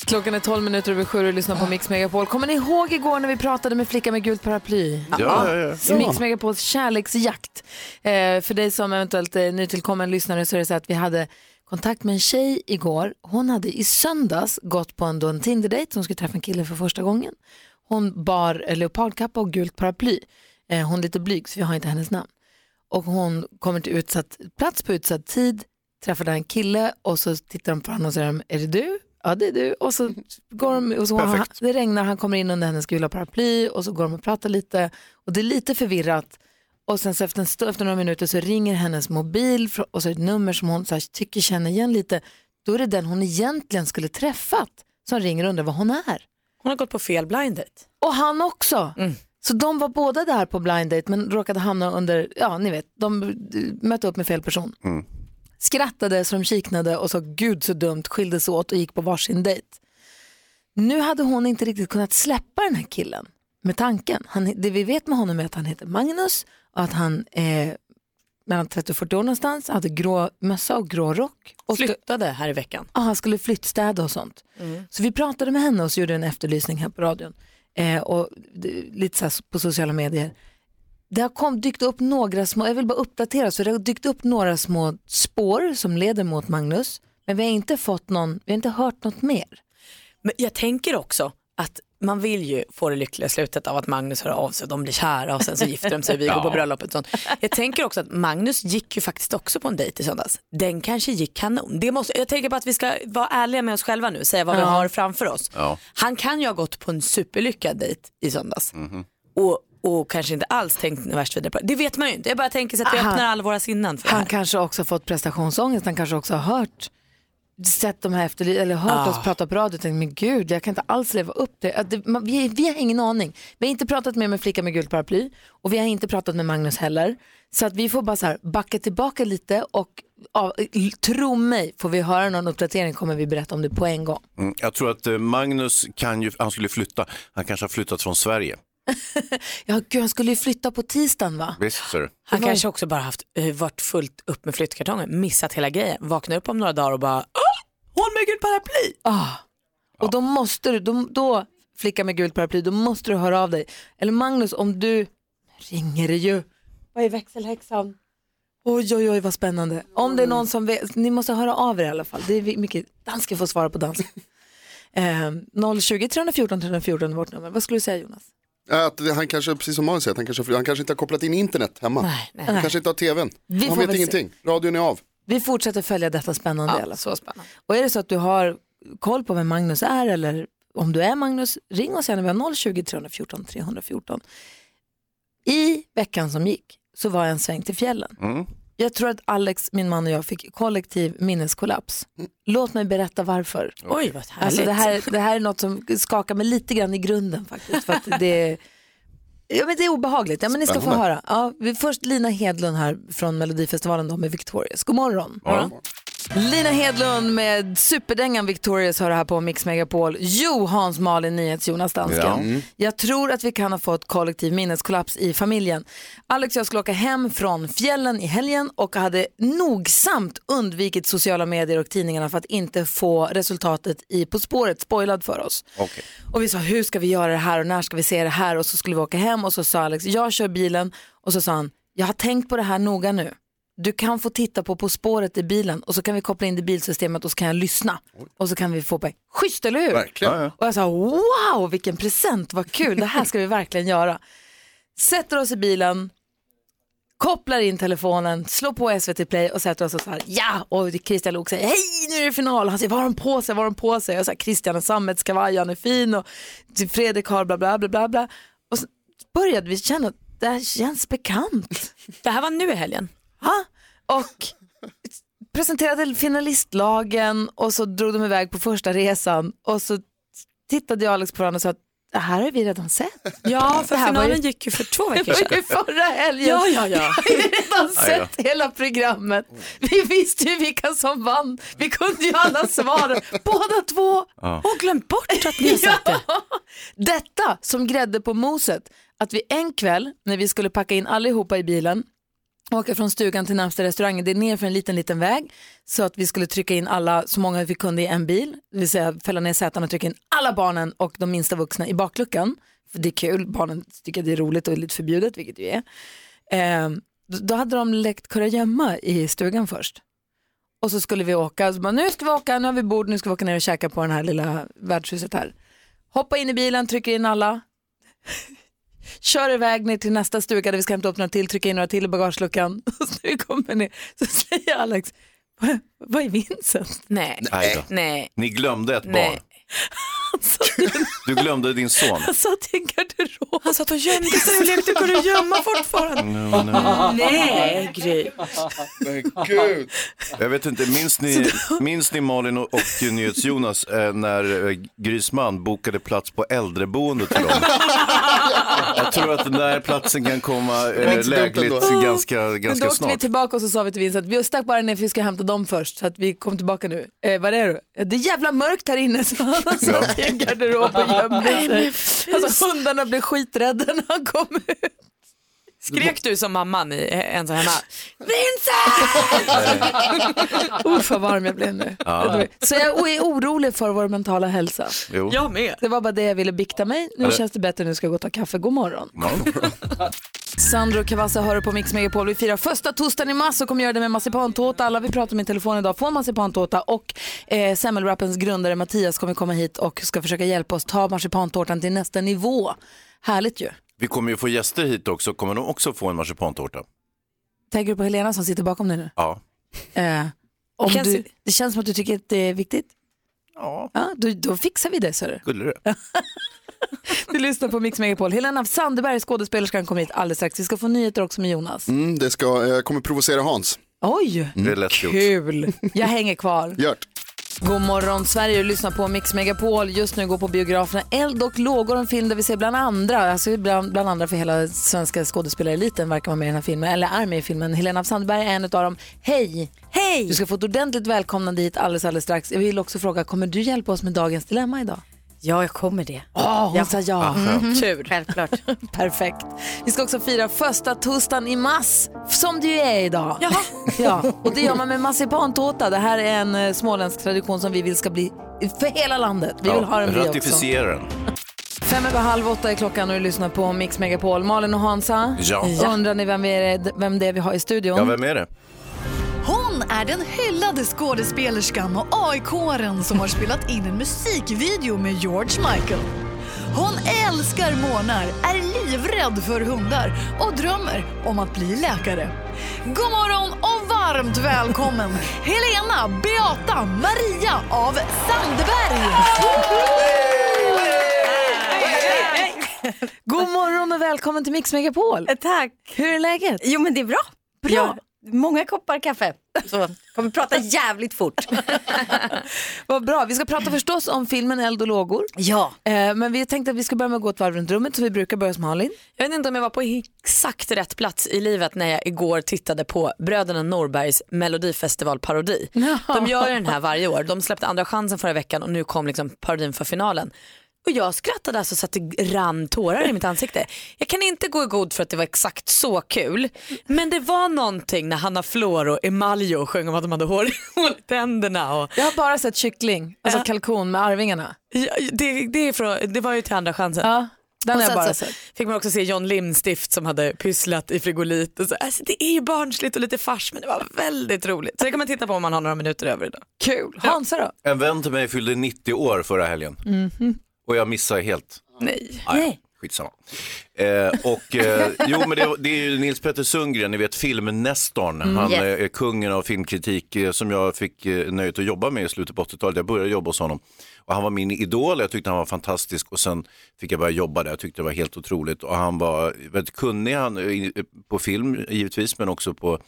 Klockan är 12 minuter över sju och lyssnar på Mix Megapol. Kommer ni ihåg igår när vi pratade med flickan med gult paraply? Ja, ja, ja. I Mix Megapols kärleksjakt. Eh, för dig som eventuellt är nytillkommen lyssnare så är det så att vi hade kontakt med en tjej igår. Hon hade i söndags gått på en, då en Tinder-date som skulle träffa en kille för första gången. Hon bar leopardkappa och gult paraply. Eh, hon är lite blyg så vi har inte hennes namn. Och hon kommer till utsatt plats på utsatt tid, träffar en kille och så tittar de på varandra och säger de, är det du? Ja det är du. Och så går de, och så han, det regnar, han kommer in under hennes gula paraply och så går de och pratar lite och det är lite förvirrat. Och sen så efter, en stund, efter några minuter så ringer hennes mobil och så är det ett nummer som hon så här, tycker känner igen lite. Då är det den hon egentligen skulle träffat som ringer och undrar vad hon är. Hon har gått på fel blind date. Och han också. Så de var båda där på blind date men råkade hamna under, ja ni vet, de eh, mötte upp med fel person. Skrattade så de kiknade och sa gud så dumt, skildes åt och gick på varsin dejt. Nu hade hon inte riktigt kunnat släppa den här killen med tanken. Han, det vi vet med honom är att han heter Magnus och att han är mellan 30 och 40 år någonstans, hade grå mössa och grå rock. Och Flyttade här i veckan. Ja, han skulle flyttstäda och sånt. Så vi pratade med henne och så gjorde en efterlysning här på radion. Eh, och lite så på sociala medier. Det har kom, dykt upp några små, jag vill bara uppdatera, så det har dykt upp några små spår som leder mot Magnus. Men vi har inte fått någon, vi har inte hört något mer. Men jag tänker också att man vill ju få det lyckliga slutet av att Magnus hör av sig de blir kära och sen så gifter de sig och vi går på *laughs* bröllopet. och Sånt. Jag tänker också att Magnus gick ju faktiskt också på en dejt i söndags. Den kanske gick kanon. Det måste, jag tänker på att vi ska vara ärliga med oss själva nu, säga vad vi har framför oss. Han kan ju ha gått på en superlyckad dejt i söndags. Och, och kanske inte alls tänkt värst vidare på det. Det vet man ju inte. Jag bara tänker så att vi öppnar alla våra sinnen för det Han här. kanske också fått prestationsångest, han kanske också har hört sett de här efter, eller hört Ja. oss prata på radio och tänkt, men gud, jag kan inte alls leva upp till att det. Man, vi, vi har ingen aning. Vi har inte pratat med med flicka med gult paraply och vi har inte pratat med Magnus heller. Så att vi får bara så här backa tillbaka lite och ja, tro mig, får vi höra någon uppdatering kommer vi berätta om det på en gång. Mm, jag tror att eh, Magnus kan ju, han skulle flytta, han kanske har flyttat från Sverige. *laughs* Ja, gud, han skulle ju flytta på tisdagen va? Visst ser du? Han var- kanske också bara haft, eh, varit fullt upp med flyttkartonger, missat hela grejen, vaknar upp om några dagar och bara Åh, hon med gult paraply. Ah. Och då måste du, då, då flicka med gult paraply, då måste du höra av dig. Eller Magnus, om du ringer det ju. Vad är växelhäxan? Oj, oj, oj, vad spännande. Om det är någon som vet, ni måste höra av er i alla fall. Det är mycket, dansken får svara på danska. *laughs* eh, 020 314 314 är vårt nummer. Vad skulle du säga Jonas? Att det- han kanske, precis som Malin säger, att han kanske, han kanske inte har kopplat in internet hemma. Nej, nej. Han kanske inte har tvn. Vi han vet ingenting. Radion är av. Vi fortsätter följa detta spännande i alla Ja, fall. så spännande. Och är det så att du har koll på vem Magnus är eller om du är Magnus, ring oss gärna. Vi har 020 314 314. I veckan som gick så var jag en sväng till fjällen. Mm. Jag tror att Alex, min man och jag fick kollektiv minneskollaps. Låt mig berätta varför. Oj, vad härligt. Alltså det, här, det här är något som skakar mig lite grann i grunden faktiskt. För att det, är, ja, men det är obehagligt. Ja, men ni ska få höra. Ja, vi- först Lina Hedlund här från Melodifestivalen då med Victorious. God morgon. Ja. Lina Hedlund med superdängan Victorious har det här på Mix Megapol. Jo, Hans Malin, NyhetsJonas Jonas Dansken. Jag tror att vi kan ha fått kollektiv minneskollaps i familjen. Alex och jag skulle åka hem från fjällen i helgen och hade nogsamt undvikit sociala medier och tidningarna för att inte få resultatet i På spåret spoilad för oss. Okej. Och vi sa, hur ska vi göra det här och när ska vi se det här? Och så skulle vi åka hem och så sa Alex, jag kör bilen. Och så sa han, jag har tänkt på det här noga nu. Du kan få titta på På spåret i bilen och så kan vi koppla in det i bilsystemet och så kan jag lyssna. Och så kan vi få poäng. Schysst, eller hur? Verkligen. Ja, ja. Och jag sa, wow, vilken present, vad kul, det här ska vi verkligen göra. Sätter oss i bilen, kopplar in telefonen, slår på SVT Play och sätter oss och så här, ja, och Christian Lok säger, hej, nu är det final. Han säger, vad har de på sig, vad har de på sig? Och så här, Christian har sammetskavaj, han är fin och Fredrik har bla bla bla bla bla. Och så började vi känna att det här känns bekant. Det här var nu i helgen. Ja, och presenterade finalistlagen och så drog de iväg på första resan och så tittade jag och Alex på varandra och sa att det här har vi redan sett. Ja, för Det finalen ju- gick ju för två *laughs* Det veckor var ju sedan. förra helgen. Ja, ja, ja. *laughs* Jag har ju redan sett hela programmet. Vi visste ju vilka som vann. Vi kunde ju alla svaren. *laughs* Båda två. Och glömt bort att ni har sett det. Ja. Detta som grädde på moset, att vi en kväll när vi skulle packa in allihopa i bilen åka från stugan till närmsta restaurang, det är ner för en liten liten väg så att vi skulle trycka in alla, så många vi kunde i en bil, det vill säga fälla ner sätena och trycka in alla barnen och de minsta vuxna i bakluckan. För det är kul, barnen tycker det är roligt och lite förbjudet, vilket det är. Eh, då- hade de lekt kurragömma i stugan först. Och så skulle vi åka, så bara, nu ska vi åka, nu har vi bord, nu ska vi åka ner och käka på den här lilla värdshuset här. Hoppa in i bilen, trycker in alla. Kör iväg ner till nästa stuga där vi ska hämta upp några till, trycka in några till i bagageluckan. Och *laughs* så när vi kommer ner så säger Alex, vad, är Vincent? Nej, då. nej, Ni glömde ett *laughs* nej. barn. Du glömde din son. Han satt i en garderob. Han satt och gömde sig och lekte kurragömma fortfarande. *laughs* No, no. Nej, Gry. Men gud. Jag vet inte, minns ni, minns ni Malin och, och NyhetsJonas eh, när eh, Grysman bokade plats på äldreboendet för dem? *laughs* Jag tror att den där platsen kan komma var eh, lägligt ganska, Men då åkte vi snart. tillbaka och så sa vi till Vincent, vi stack bara ner för vi ska hämta dem först så att vi kom tillbaka nu. Eh, vad är det? Det är jävla mörkt här inne så han satt i en garderob och gömde sig. Alltså hundarna blev skiträdda när han kom ut. Skrek du som mamman i eh, ensam hemma? Uff vad varm jag blev nu. Så jag är orolig för vår mentala hälsa. Jo. Jag med. Det var bara det jag ville bikta mig. Nu känns det bättre, nu ska jag gå och ta kaffe. God morgon. Ja. *laughs* Sandro Cavazza hör på Mix Megapol. Vi firar första torsdagen i mars och kommer göra det med marsipantårta. Alla vi pratar med i telefon idag får marsipantårta och eh, semmelwrappens grundare Mattias kommer komma hit och ska försöka hjälpa oss ta marsipantårtan till nästa nivå. Härligt ju. Vi kommer ju få gäster hit också, kommer de också få en marsipantårta? Tänker du på Helena som sitter bakom dig nu? Ja. Eh, om Känns- du, det känns som att du tycker att det är viktigt. Ja, Ja, då, då fixar vi det, så du. skulle det. *laughs* Du lyssnar på Mix Megapol. Helena Sandberg, skådespelerskan, kommer hit alldeles strax. Vi ska få nyheter också med Jonas. Mm, det ska, jag kommer provocera Hans. Oj, Det är lätt gjort. kul. Jag hänger kvar. Gjort. God morgon Sverige, du lyssnar på Mix Megapol. Just nu går på biograferna Eld och lågor, en film där vi ser bland andra, alltså bland, bland andra för hela svenska skådespelareliten verkar vara med i den här filmen, eller är med i filmen. Helena af Sandberg är en av dem. Hej! Hej! Du ska få ett ordentligt välkomnande hit alldeles, alldeles strax. Jag vill också fråga, kommer du hjälpa oss med dagens dilemma idag? Ja, jag kommer det. Åh, hon sa ja. Mm, tur. Självklart. *laughs* Perfekt. Vi ska också fira första torsdagen i mars, som det ju är idag. Jaha. *laughs* Ja, och det gör man med marsipantårta. Det här är en eh, småländsk tradition som vi vill ska bli för hela landet. Vi vill ha den vi också. Ratificera den. Fem över halv åtta är klockan och du lyssnar på Mix Megapol. Malin och Hansa, Ja. undrar ni vem, vi är, vem det är vi har i studion? Ja, vem är det? Hon är den hyllade skådespelerskan och AIK-aren som har spelat in en musikvideo med George Michael. Hon älskar månar, är livrädd för hundar och drömmer om att bli läkare. God morgon och varmt välkommen Helena Beata Maria av Sandberg! God morgon och välkommen till Mix Megapol. Tack. Hur är läget? Jo, men det är bra. Bra. Jag, många koppar kaffe. Så kommer prata jävligt fort. *laughs* Vad bra. Vi ska prata förstås om filmen Eld och lågor. Ja. Eh, men vi tänkte att vi ska börja med att gå ett varv runt rummet så vi brukar börja som Malin. Jag vet inte om jag var på exakt rätt plats i livet när jag igår tittade på Bröderna Norbergs melodifestivalparodi. De gör den här varje år. De släppte andra chansen förra veckan och nu kom liksom parodin för finalen. Och jag skrattade alltså så att det rann tårar i mitt ansikte. Jag kan inte gå i god för att det var exakt så kul. Men det var någonting när Hanna Flor och Emaljo sjöng om att de hade hår *laughs* hål i tänderna. Och... Jag har bara sett kyckling, alltså kalkon med Arvingarna. Ja, det, det, är från, det var ju till andra chansen. Ja, den och har jag sen bara så fick man också se John Lindstift som hade pysslat i frigolit. Och så. Alltså, det är ju barnsligt och lite fars men det var väldigt roligt. Så det kan man titta på om man har några minuter över idag. Kul. Hansa då? En vän till mig fyllde 90 år förra helgen Mhm. Och jag missade helt. Nej. Ah, ja. Skitsamma. Eh, och, eh, jo, men det, det är ju Nils Petter Sundgren, ni vet filmnestorn. Mm, Han yes. eh, är kungen av filmkritik eh, som jag fick eh, nöjet att jobba med i slutet på 80-talet. Jag började jobba hos honom. Och han var min idol, jag tyckte han var fantastisk och sen fick jag börja jobba där. Jag tyckte det var helt otroligt och han var väldigt kunnig han, på film givetvis men också på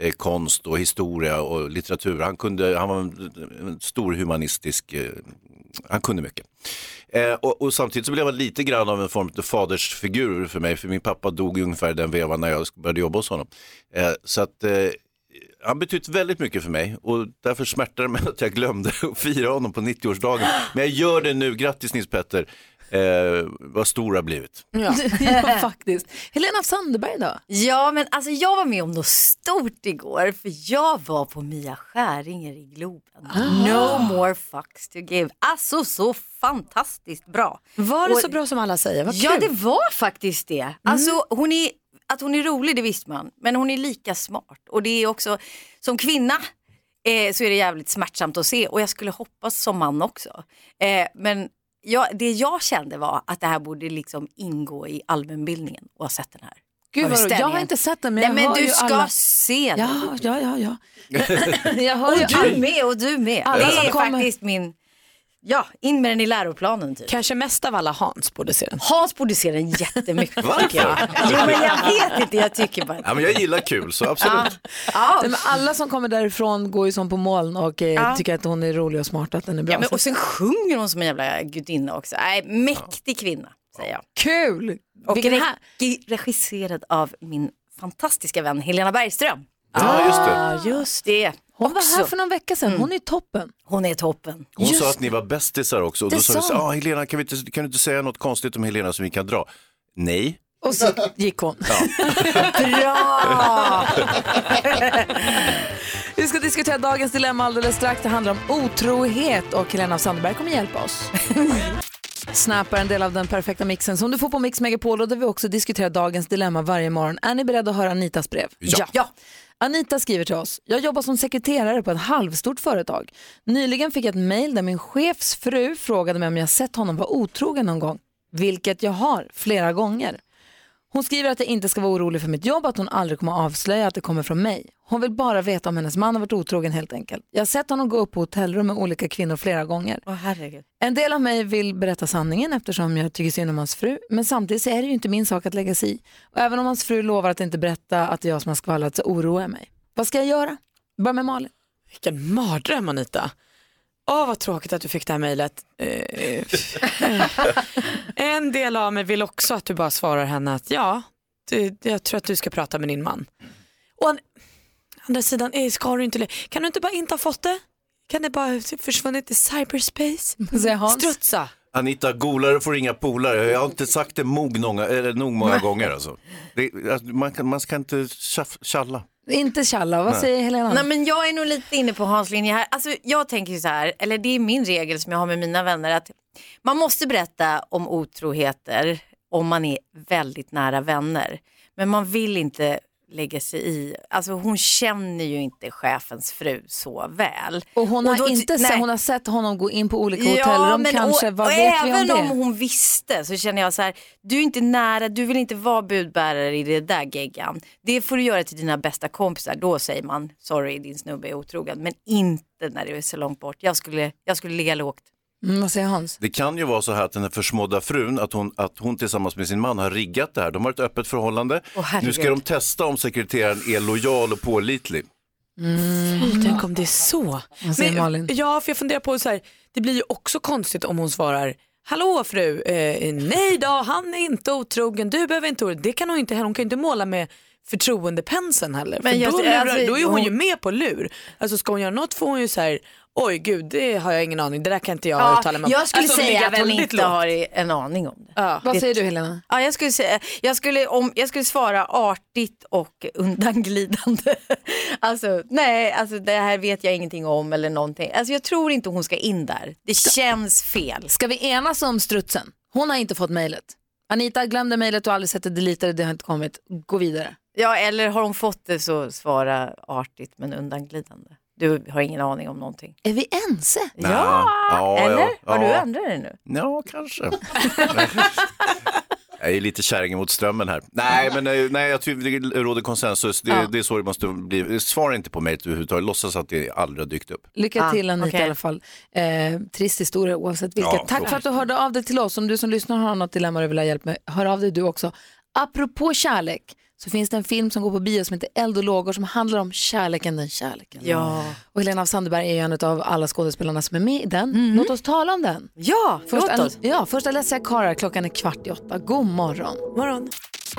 eh, konst och historia och litteratur. Han, kunde, han var en, en stor humanistisk, eh, han kunde mycket. Eh, och, och samtidigt så blev han lite grann av en form av fadersfigur för mig, för min pappa dog ungefär i den vevan när jag började jobba hos honom. Eh, så att eh, han betytt väldigt mycket för mig och därför smärtar det mig *laughs* att jag glömde att fira honom på 90-årsdagen. Men jag gör det nu, grattis Nils Petter, eh, vad stor har blivit. Ja, *laughs* ja faktiskt. Helena Sandberg då? Ja, men alltså jag var med om något stort igår för jag var på Mia Skäringer i Globen. Ah. No more fucks to give. Alltså så fantastiskt bra. Var det Och- så bra som alla säger? Vad Ja, kul. det var faktiskt det. Alltså hon är, att hon är rolig det visste man, men hon är lika smart. Och det är också, som kvinna eh, så är det jävligt smärtsamt att se och jag skulle hoppas som man också. Eh, men jag, det jag kände var att det här borde liksom ingå i allmänbildningen och ha sett den här. Gud, vad jag har inte sett den men, Nej, jag men hör du ju ska alla... se den. Ja, ja, ja. ja. *laughs* *laughs* jag hör Och ju du all- med och du med. Alla det är kommer- faktiskt min, ja, in med den i läroplanen typ. Kanske mest av alla Hans borde se den. Hans borde se den jättemycket Varför? tycker jag. Jo, men jag vet inte, jag tycker bara Ja, men jag gillar kul, så absolut. Ja. Nej, men alla som kommer därifrån går ju som på moln och eh, Ja. tycker att hon är rolig och smart, att den är bra. Ja, men, och sen sjunger hon som en jävla gudinna också. Nej, mäktig kvinna säger jag. Kul! Och Vilken re- här- regisserad av min fantastiska vän Helena Bergström. Ja, just det. Ja, just det. Hon var Också. här för någon vecka sedan, hon är toppen. Hon är toppen. Hon sa att ni var bästisar också och Det då sa sa vi så, ah, Helena kan, vi inte, kan du inte säga något konstigt om Helena som vi kan dra? Nej. Och så gick hon. *laughs* Bra! Vi ska diskutera dagens dilemma alldeles strax. Det handlar om otrohet och Helena af Sandberg kommer hjälpa oss. *laughs* Snap är en del av den perfekta mixen som du får på Mix Megapol och där vi också diskuterar dagens dilemma varje morgon. Är ni beredda att höra Anitas brev? Ja. Ja. Anita skriver till oss. Jag jobbar som sekreterare på ett halvstort företag. Nyligen fick jag ett mejl där min chefs fru frågade mig om jag sett honom vara otrogen någon gång. Vilket jag har, flera gånger. Hon skriver att jag inte ska vara orolig för mitt jobb, att hon aldrig kommer avslöja att det kommer från mig. Hon vill bara veta om hennes man har varit otrogen helt enkelt. Jag har sett honom gå upp på hotellrum med olika kvinnor flera gånger. Åh herregud. En del av mig vill berätta sanningen eftersom jag tycker synd om hans fru. Men samtidigt så är det ju inte min sak att lägga sig i. Och även om hans fru lovar att inte berätta att det är jag som har skvallrat så oroar jag mig. Vad ska jag göra? Börja med Malin. Vilken mardröm Anita. Åh vad tråkigt att du fick det här mejlet. Eh, *laughs* en del av mig vill också att du bara svarar henne att ja, du, jag tror att du ska prata med din man. Och an, andra sidan, eh, ska du inte, kan du inte bara inte ha fått det? Kan det bara försvunnit i cyberspace? *laughs* Strutsa. Anita, golare får inga polare. Jag har inte sagt det nog, många, eller nog många gånger. Alltså. Det, man, kan, man ska inte tjalla. Inte tjalla, vad Nej. säger Helena? Nej, men jag är nog lite inne på Hans linje här. Alltså, jag tänker ju så här, eller det är min regel som jag har med mina vänner, att man måste berätta om otroheter om man är väldigt nära vänner. Men man vill inte lägga sig i, alltså hon känner ju inte chefens fru så väl. och hon har, då- inte nej. hon har sett honom gå in på olika hotellrum men kanske. och, Vad och vet vi om även det? om hon visste så känner jag så här, du är inte nära, du vill inte vara budbärare i det där geggan. Det får du göra till dina bästa kompisar, då säger man sorry din snubbe är otrogen. Men inte när det är så långt bort. Jag skulle, jag skulle ligga lågt. Mm, vad säger Hans? Det kan ju vara så här att den här försmådda frun, att hon, att hon tillsammans med sin man har riggat det här. De har ett öppet förhållande. herregud. nu ska de testa om sekreteraren är lojal och pålitlig. Mm. Tänk om det är så. Säger Malin? Ja, för jag funderar på så här, det blir ju också konstigt om hon svarar Hallå fru, eh, nej då, han är inte otrogen, du behöver inte oroa dig." Det kan hon inte heller, hon kan ju inte måla med förtroendepenseln heller. Men för just då, lurar, alltså, då är hon ju hon- med på lur. Alltså ska hon göra något får hon ju så här, oj gud det har jag ingen aning, det där kan inte jag Ja, uttala mig om. jag skulle Alltså, säga att hon inte lågt. har en aning om det. Ja. Vad säger du Helena? Ja, jag, skulle säga, jag, skulle, om, jag skulle svara artigt och undanglidande. *laughs* alltså, nej, alltså, det här vet jag ingenting om eller någonting. Alltså, jag tror inte hon ska in där. Det känns fel. Ska vi enas om strutsen? Hon har inte fått mejlet. Anita glömde mejlet och aldrig sett det, deletade det har inte kommit. Gå vidare. Ja, eller har hon fått det så svara artigt men undanglidande. Du har ingen aning om någonting. Är vi ense? Ja, Ja, eller? ja, Har du ja. ändrat dig nu? Ja, kanske. *laughs* Jag är lite kärring mot strömmen här. Nej, men eh, nej, jag tycker det råder konsensus. Det, Ja. det är så det måste bli. Svara inte på mejlet överhuvudtaget. Låtsas att det aldrig har dykt upp. Lycka Ah, till Anita okej. i alla fall. Eh, trist historia oavsett vilket. Ja, Tack för att du hörde av dig till oss. Om du som lyssnar har något dilemma du vill ha hjälp med, hör av dig du också. Apropå kärlek så finns det en film som går på bio som heter Eld och lågor som handlar om kärleken, den kärleken. Ja. Och Helena af Sandberg är ju en av alla skådespelarna som är med i den. Låt oss tala om den. Ja, Först, låt oss. ja, först Alessia Cara, klockan är kvart i åtta. God morgon. Morgon.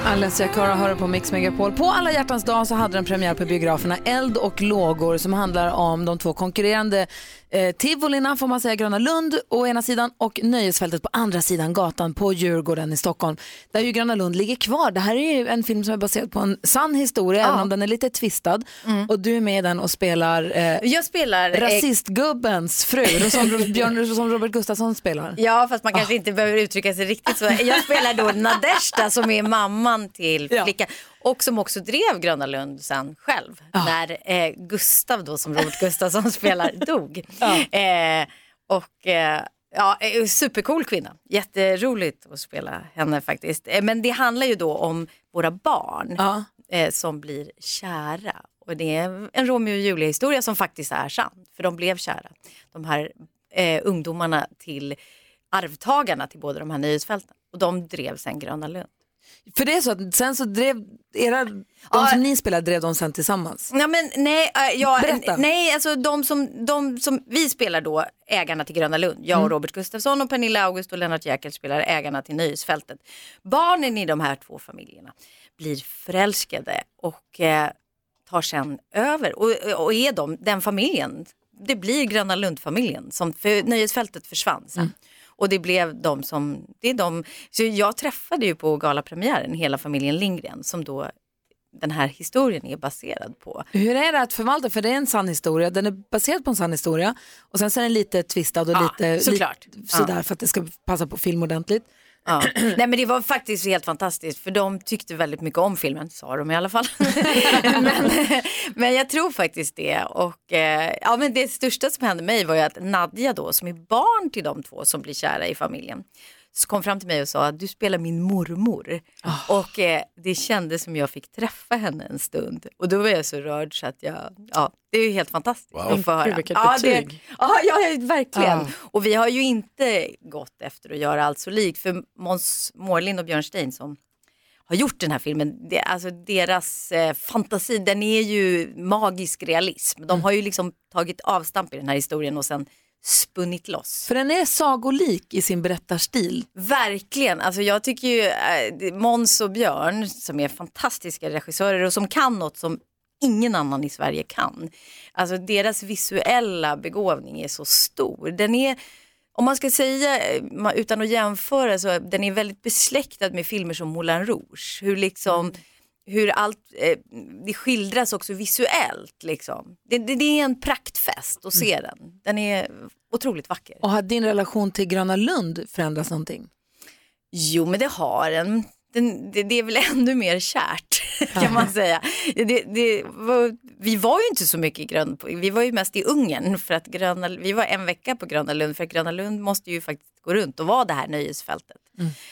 Alessia Cara hör på Mix Megapol. På alla hjärtans dag så hade den premiär på biograferna Eld och lågor som handlar om de två konkurrerande eh, tivolina får man säga, Gröna Lund å ena sidan och Nöjesfältet på andra sidan gatan på Djurgården i Stockholm. Där ju Gröna Lund ligger kvar. Det här är ju en film som är baserad på en sann historia även om den är lite twistad. Och du är med i den och spelar eh, Jag spelar... eh, rasistgubbens fru *laughs* som, Björn, som Robert Gustafsson spelar. Ja, fast man kanske inte behöver uttrycka sig riktigt så. Jag spelar då Nadeshda som är mamman till Ja. Och som också drev Gröna Lund sen själv när eh, Gustav då som Robert Gustafsson *laughs* spelar dog. Eh, och eh, ja, eh, supercool kvinna, jätteroligt att spela henne faktiskt. Eh, men det handlar ju då om våra barn Ja. eh, som blir kära. Och det är en Romeo och Julia historia som faktiskt är sann, för de blev kära. De här ungdomarna till arvtagarna till båda de här nöjesfälten. Och de drev sen Gröna Lund. För det är så att sen så drev era, de Ja. som ni spelar drev de sen tillsammans. Ja, men, nej, äh, ja, Berätta. nej alltså de som, de som vi spelar då, ägarna till Gröna Lund, jag Mm. och Robert Gustafsson och Pernilla August och Lennart Jäkel spelar ägarna till Nöjesfältet. Barnen i de här två familjerna blir förälskade och eh, tar sen över och, och är de, den familjen, det blir Gröna Lund-familjen som för Nöjesfältet försvann sen. Mm. Och det blev de som, det är de, så jag träffade ju på galapremiären hela familjen Lindgren som då den här historien är baserad på. Hur är det att förvalta? För det är en sann historia. Den är baserad på en sann historia. Och sen så är den lite twistad och Ja, lite, såklart. lite sådär för att det ska passa på film ordentligt. Ja. *clears throat* Nej men det var faktiskt helt fantastiskt för de tyckte väldigt mycket om filmen, sa de i alla fall. *laughs* *laughs* men, men jag tror faktiskt det. Och eh, ja, men det största som hände mig var ju att Nadja då, som är barn till de två som blir kära i familjen, så kom fram till mig och sa att du spelar min mormor. Och eh, det kändes som jag fick träffa henne en stund. Och då var jag så rörd så att jag, ja, det är ju helt fantastiskt Wow. att få höra. Gud, vilket ja, det, betyg. ja, ja, verkligen. Ja. Och vi har ju inte gått efter att göra allt så likt. För Måns Mårlind och Björn Stein som har gjort den här filmen, det, alltså deras eh, fantasi, den är ju magisk realism. De har ju liksom tagit avstamp i den här historien och sen spunnit loss. För den är sagolik i sin berättarstil. Verkligen, alltså jag tycker ju äh, Måns och Björn som är fantastiska regissörer och som kan något som ingen annan i Sverige kan. Alltså deras visuella begåvning är så stor. Den är, om man ska säga eh, utan att jämföra, så den är väldigt besläktad med filmer som Moulin Rouge. Hur liksom hur allt, eh, det skildras också visuellt liksom. Det, det, det är en praktfest att se den. Den är otroligt vacker. Och har din relation till Gröna Lund förändrats någonting? Jo, men det har en. Den, det, det är väl ännu mer kärt *laughs* kan man säga. Var, vi var ju inte så mycket i Grön, vi var ju mest i Ungern för att Gröna, vi var en vecka på Gröna Lund för att Gröna Lund måste ju faktiskt gå runt och vara det här nöjesfältet.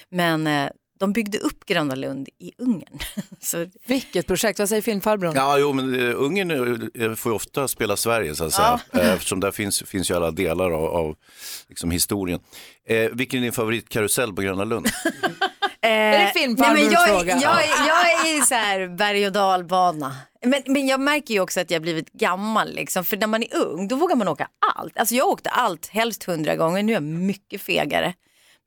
Men eh, de byggde upp Gröna Lund i Ungern. *laughs* Så, Vilket projekt, vad säger filmfarbrorn? Ja, jo, men eh, Ungern eh, får ju ofta spela Sverige så att säga. Eh, Eftersom där finns, finns ju alla delar av, av liksom, historien. Eh, vilken är din favoritkarusell på Gröna Lund? *laughs* *laughs* Är det filmfarbrorns nej, men jag, fråga? Jag, jag är så här berg och dalbana. Men, men jag märker ju också att jag blivit gammal liksom. För när man är ung då vågar man åka allt. Alltså jag åkte allt, helst hundra gånger. Nu är jag mycket fegare.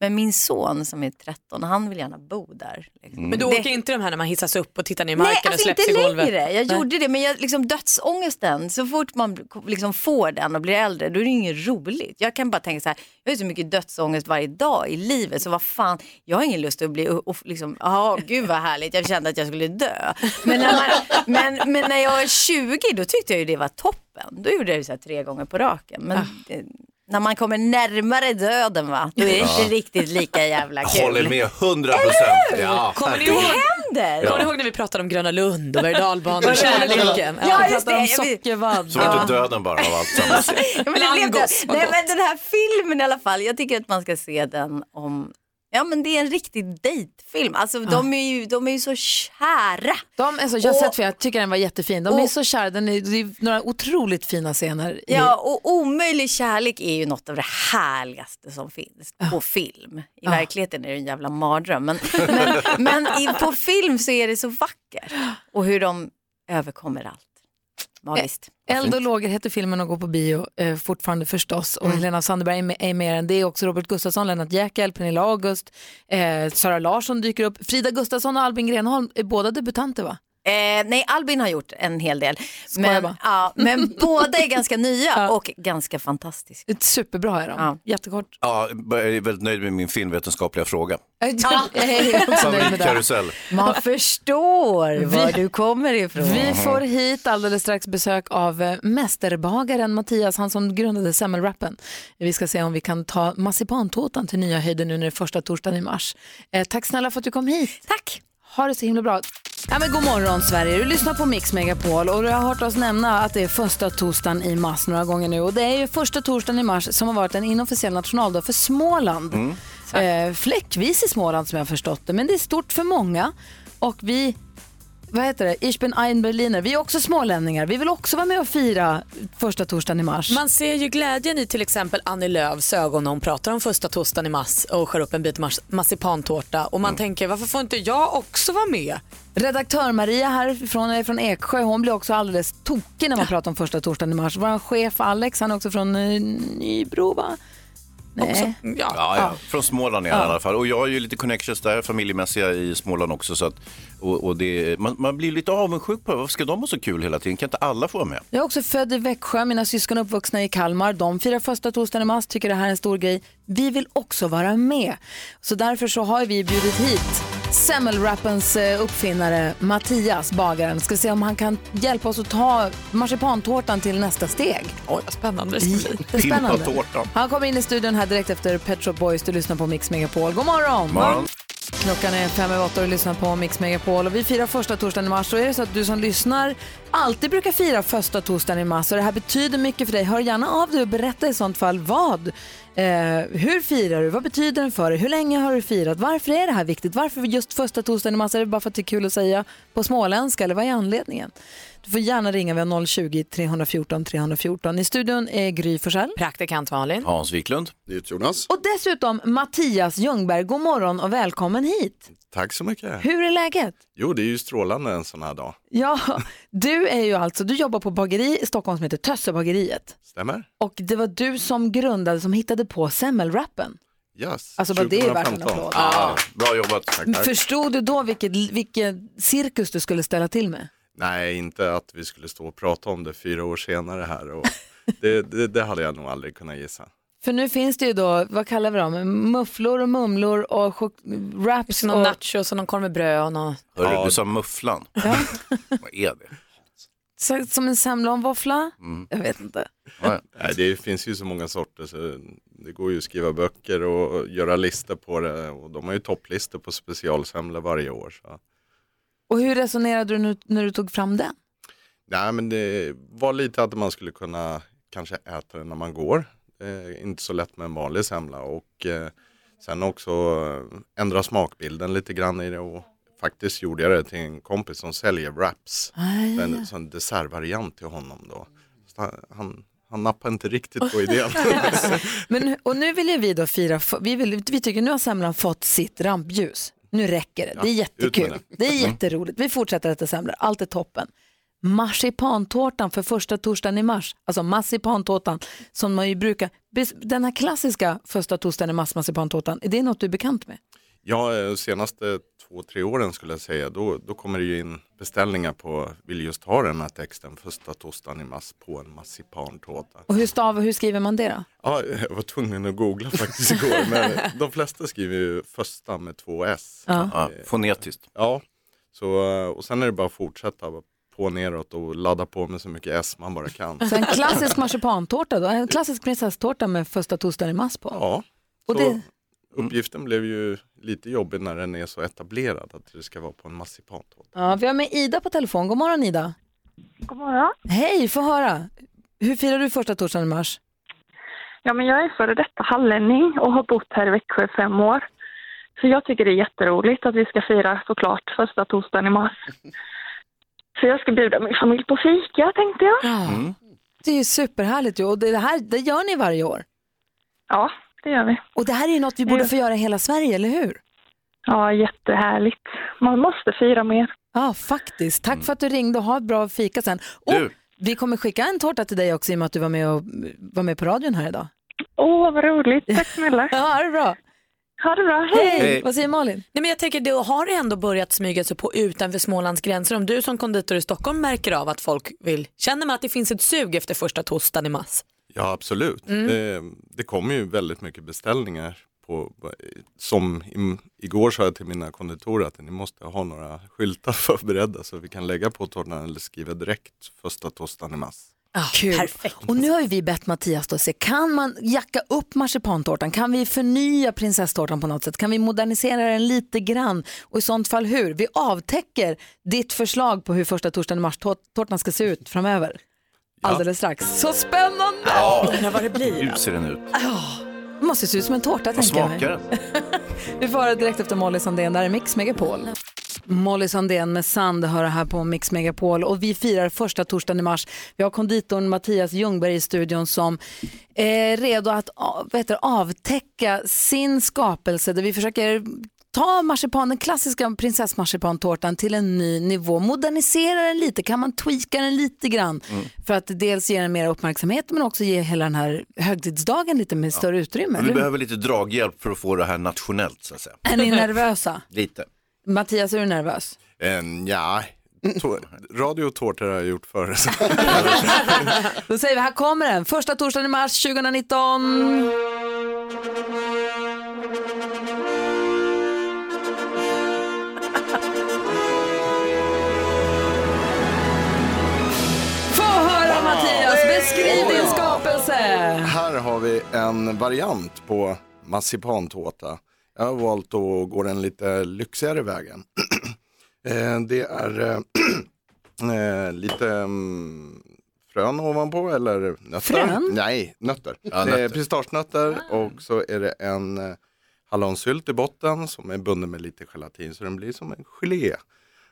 Men min son som är 13, han vill gärna bo där. Liksom. Men du Det- åker inte de här när man hissas upp och tittar ner i Nej, marken och alltså släpps inte i golvet? längre. Jag Nej. gjorde det, men jag, liksom, dödsångesten, så fort man liksom får den och blir äldre, då är det inget roligt. Jag kan bara tänka så här, jag har så mycket dödsångest varje dag i livet, så vad fan, jag har ingen lust att bli, och, och liksom, ja gud vad härligt, jag kände att jag skulle dö. Men när, man, men, men när jag var 20, då tyckte jag ju det var toppen. Då gjorde jag det så här tre gånger på raken. Men det, när man kommer närmare döden, va, då är det Ja. inte riktigt lika jävla kul. Håller med 100 procent. Ja, Kommer ni ihåg, händer? kommer ni ihåg när vi pratade om Gröna Lund och berg och kärleken? Ja, just pratar om det. Jag vet- sockervadd. Så var det döden bara av allt sammans. *laughs* Ja, men det blev Nej, men den här filmen i alla fall, jag tycker att man ska se den om Ja men det är en riktig dejtfilm. Alltså de, är ju, de är ju så kära. De är så, jag har sett för jag tycker den var jättefin. De är och- så kära, den är, det är några otroligt fina scener. i- Ja och omöjlig kärlek är ju något av det härligaste som finns på film. I verkligheten är det en jävla mardröm. Men, men, men i, på film så är det så vackert. Och hur de överkommer allt. Magiskt. Eld och lågor heter filmen och går på bio eh, fortfarande förstås. Och Helena Sandberg är med, är med den. Det är också Robert Gustafsson, Lennart Jäkel, Pernilla August, eh, Sara Larsson dyker upp. Frida Gustafsson och Albin Grenholm är båda debutanter va? Eh, nej, Albin har gjort en hel del. Skojar Men, bara. ja, men *laughs* båda är ganska nya och ganska fantastiska. Superbra är de. Ja. Jättekort. Ja, jag är väldigt nöjd med min filmvetenskapliga fråga. Jag är också nöjd med det. Favoritkarusell. Man förstår var du kommer ifrån. Vi får hit alldeles strax besök av eh, mästerbagaren Mattias, han som grundade semmelwrappen. Vi ska se om vi kan ta marsipantårtan till nya höjder nu när det är första torsdagen i mars. Eh, tack snälla för att du kom hit. Tack. Ha det så himla bra. Ja, men god morgon Sverige, du lyssnar på Mix Megapol och du har hört oss nämna att det är första torsdagen i mars några gånger nu och det är ju första torsdagen i mars som har varit en inofficiell nationaldag för Småland. Eh, fläckvis i Småland som jag har förstått det, men det är stort för många och vi vad heter det? Ich bin ein Berliner. Vi är också smålänningar. Vi vill också vara med och fira första torsdagen i mars. Man ser ju glädjen i till exempel Annie Lööfs ögon när hon pratar om första torsdagen i mars och skär upp en bit mars- marsipantårta och man tänker varför får inte jag också vara med? Redaktör Maria härifrån är från Eksjö. Hon blir också alldeles tokig när man pratar om första torsdagen i mars. Vår chef Alex, han är också från eh, Nybro va? Nej. Ja. Ja, ja. Från Småland är han i alla fall. Och jag har ju lite connections där, familjemässiga i Småland också. Så att, och, och det, man, man blir lite avundsjuk på varför ska de ha så kul hela tiden? Kan inte alla få vara med? Jag är också född i Växjö, mina syskon är uppvuxna i Kalmar. De firar första torsdagen i mars, tycker det här är en stor grej. Vi vill också vara med. Så därför så har vi bjudit hit semmelwrappens eh, uppfinnare Mattias, bagaren. Ska se om han kan hjälpa oss att ta marsipantårtan till nästa steg. Oj vad spännande det ska bli. Tårtan. Han kommer in i studion här direkt efter Pet Shop Boys. Du lyssnar på Mix Megapol. God morgon! Morgon. Klockan är fem över åtta och du lyssnar på Mix Megapol. Och vi firar första torsdagen i mars. Och är det så att du som lyssnar alltid brukar fira första torsdagen i mars och det här betyder mycket för dig, hör gärna av dig och berätta i sånt fall vad. Eh, hur firar du? Vad betyder den för dig? Hur länge har du firat? Varför är det här viktigt? Varför just första torsdagen i mars? Är det bara för att det är kul att säga på småländska eller vad är anledningen? Du får gärna ringa, vi har 020-314 314. I studion är Gry Forssell. Praktikant Malin. Hans Wiklund. Jonas. Och dessutom Mattias Ljungberg. God morgon och välkommen hit. Tack så mycket. Hur är läget? Jo, det är ju strålande en sån här dag. Ja, *laughs* du är ju alltså, du jobbar på bageri i Stockholm som heter Tössebageriet. Stämmer? Och det var du som grundade, som hittade på semmelwrappen. Yes. Alltså, bara det är värt en 2015. applåd. Ah, bra jobbat. Tack, tack. Förstod du då vilket, vilken cirkus du skulle ställa till med? Nej, inte att vi skulle stå och prata om det fyra år senare här. Och *laughs* det, det, det hade jag nog aldrig kunnat gissa. För nu finns det ju då, vad kallar vi dem, mufflor och mumlor och chok- wraps Någon och... nachos och någon korv med bröd och någon... Hörru, Ja. du sa mufflan. *laughs* Vad är det? Så, som en semla och en våffla? Mm. Jag vet inte. Ja, Nej, det finns ju så många sorter så det går ju att skriva böcker och göra listor på det. Och de har ju topplistor på specialsemlor varje år. Så. Och hur resonerade du nu, när du tog fram den? Nej, men det var lite att man skulle kunna kanske äta det när man går. Eh, inte så lätt med en vanlig semla. Och eh, Sen också eh, ändra smakbilden lite grann i det och faktiskt gjorde jag det till en kompis som säljer wraps. Ah, ja, En sån dessertvariant till honom då. Så han- han, han nappade inte riktigt på idén. *laughs* Men, och nu vill ju vi då fira, vi, vill, vi tycker nu har semlan fått sitt rampljus. Nu räcker det, det är jättekul. Det. det. är Mm. jätteroligt, vi fortsätter äta semlor, allt är toppen. Marsipantårtan för första torsdagen i mars, alltså marsipantårtan som man ju brukar, den här klassiska första torsdagen i mars marsipantårtan, är det något du är bekant med? Ja, eh, senaste två, tre åren skulle jag säga, då, då kommer det ju in beställningar på, vill just ha den här texten, första torsdagen i mars på en marsipantårta. Och hur, stav, hur skriver man det då? Ja, jag var tvungen att googla faktiskt igår, men *laughs* de flesta skriver ju första med två S. Ja. Ja, fonetiskt. Ja, så, eh, och sen är det bara att fortsätta på neråt och ladda på med så mycket S man bara kan. Så en klassisk marsipantårta då, en klassisk prinsesstårta med första torsdagen i mars på? Ja, Och så det- uppgiften blev ju lite jobbig när den är så etablerad att det ska vara på en marsipantårta. Ja, vi har med Ida på telefon, god morgon Ida. God morgon. Hej, få höra. Hur firar du första torsdagen i mars? Ja, men jag är före detta hallänning och har bott här i Växjö i fem år. Så jag tycker det är jätteroligt att vi ska fira såklart första torsdagen i mars. *laughs* Så jag ska bjuda min familj på fika tänkte jag. Ja. Det är ju superhärligt ju och det här det gör ni varje år. Ja, det gör vi. Och det här är ju något vi borde få göra i hela Sverige, eller hur? Ja, jättehärligt. Man måste fira mer. Ja, faktiskt. Tack för att du ringde och ha ett bra fika sen. Och Du. vi kommer skicka en tårta till dig också i och med att du var med, och, var med på radion här idag. Åh, vad roligt. Tack *laughs* snälla. ja, ha det bra. Ha det bra. Hej! Vad säger Malin? Nej, men jag tänker, det har ändå börjat smyga sig på utanför Smålands gränser. Om du som konditor i Stockholm märker av att folk vill, känner man att det finns ett sug efter första torsdagen i mars? Ja absolut. Mm. Det, det kommer ju väldigt mycket beställningar. På, som i, igår sa jag till mina konditorer att ni måste ha några skyltar *laughs* förberedda så vi kan lägga på tårtan eller skriva direkt första torsdagen i mars. Kul. Och nu har ju vi bett Mattias då se, kan man jacka upp marsipantårtan? Kan vi förnya prinsesstårtan på något sätt? Kan vi modernisera den lite grann? Och i sånt fall hur? Vi avtäcker ditt förslag på hur första torsdagen i mars-tårtan ska se ut framöver. Alldeles strax. Så spännande! Ja. vad det blir. Hur ser den ut? Det måste se ut som en tårta Vad tänker jag mig. smakar den? *laughs* Vi får höra direkt efter Molly Sandén, där är Mix Megapol. Molly Sandén med Sand hör här på Mix Megapol och vi firar första torsdagen i mars. Vi har konditorn Mattias Ljungberg i studion som är redo att vad heter, avtäcka sin skapelse där vi försöker ta marsipan, den klassiska prinsessmarsipantårtan till en ny nivå, modernisera den lite, kan man tweaka den lite grann för att dels ge den mer uppmärksamhet men också ge hela den här högtidsdagen lite med större utrymme. Vi behöver lite draghjälp för att få det här nationellt så att säga. Är ni nervösa? *laughs* Lite. Mattias, är du nervös? En, ja, tå- radio och tårtor har jag gjort förr. *laughs* Då säger vi, här kommer den. Första torsdagen i mars 2019. Här har vi en variant på marsipantårta. Jag har valt att gå den lite lyxigare vägen. *clears throat* Eh, Det är eh, *clears throat* eh, lite mm, frön ovanpå eller nötter. Frön? Nej, nötter. Ja, Det är nötter. pistagenötter och så är det en hallonsylt i botten som är bunden med lite gelatin så den blir som en gelé.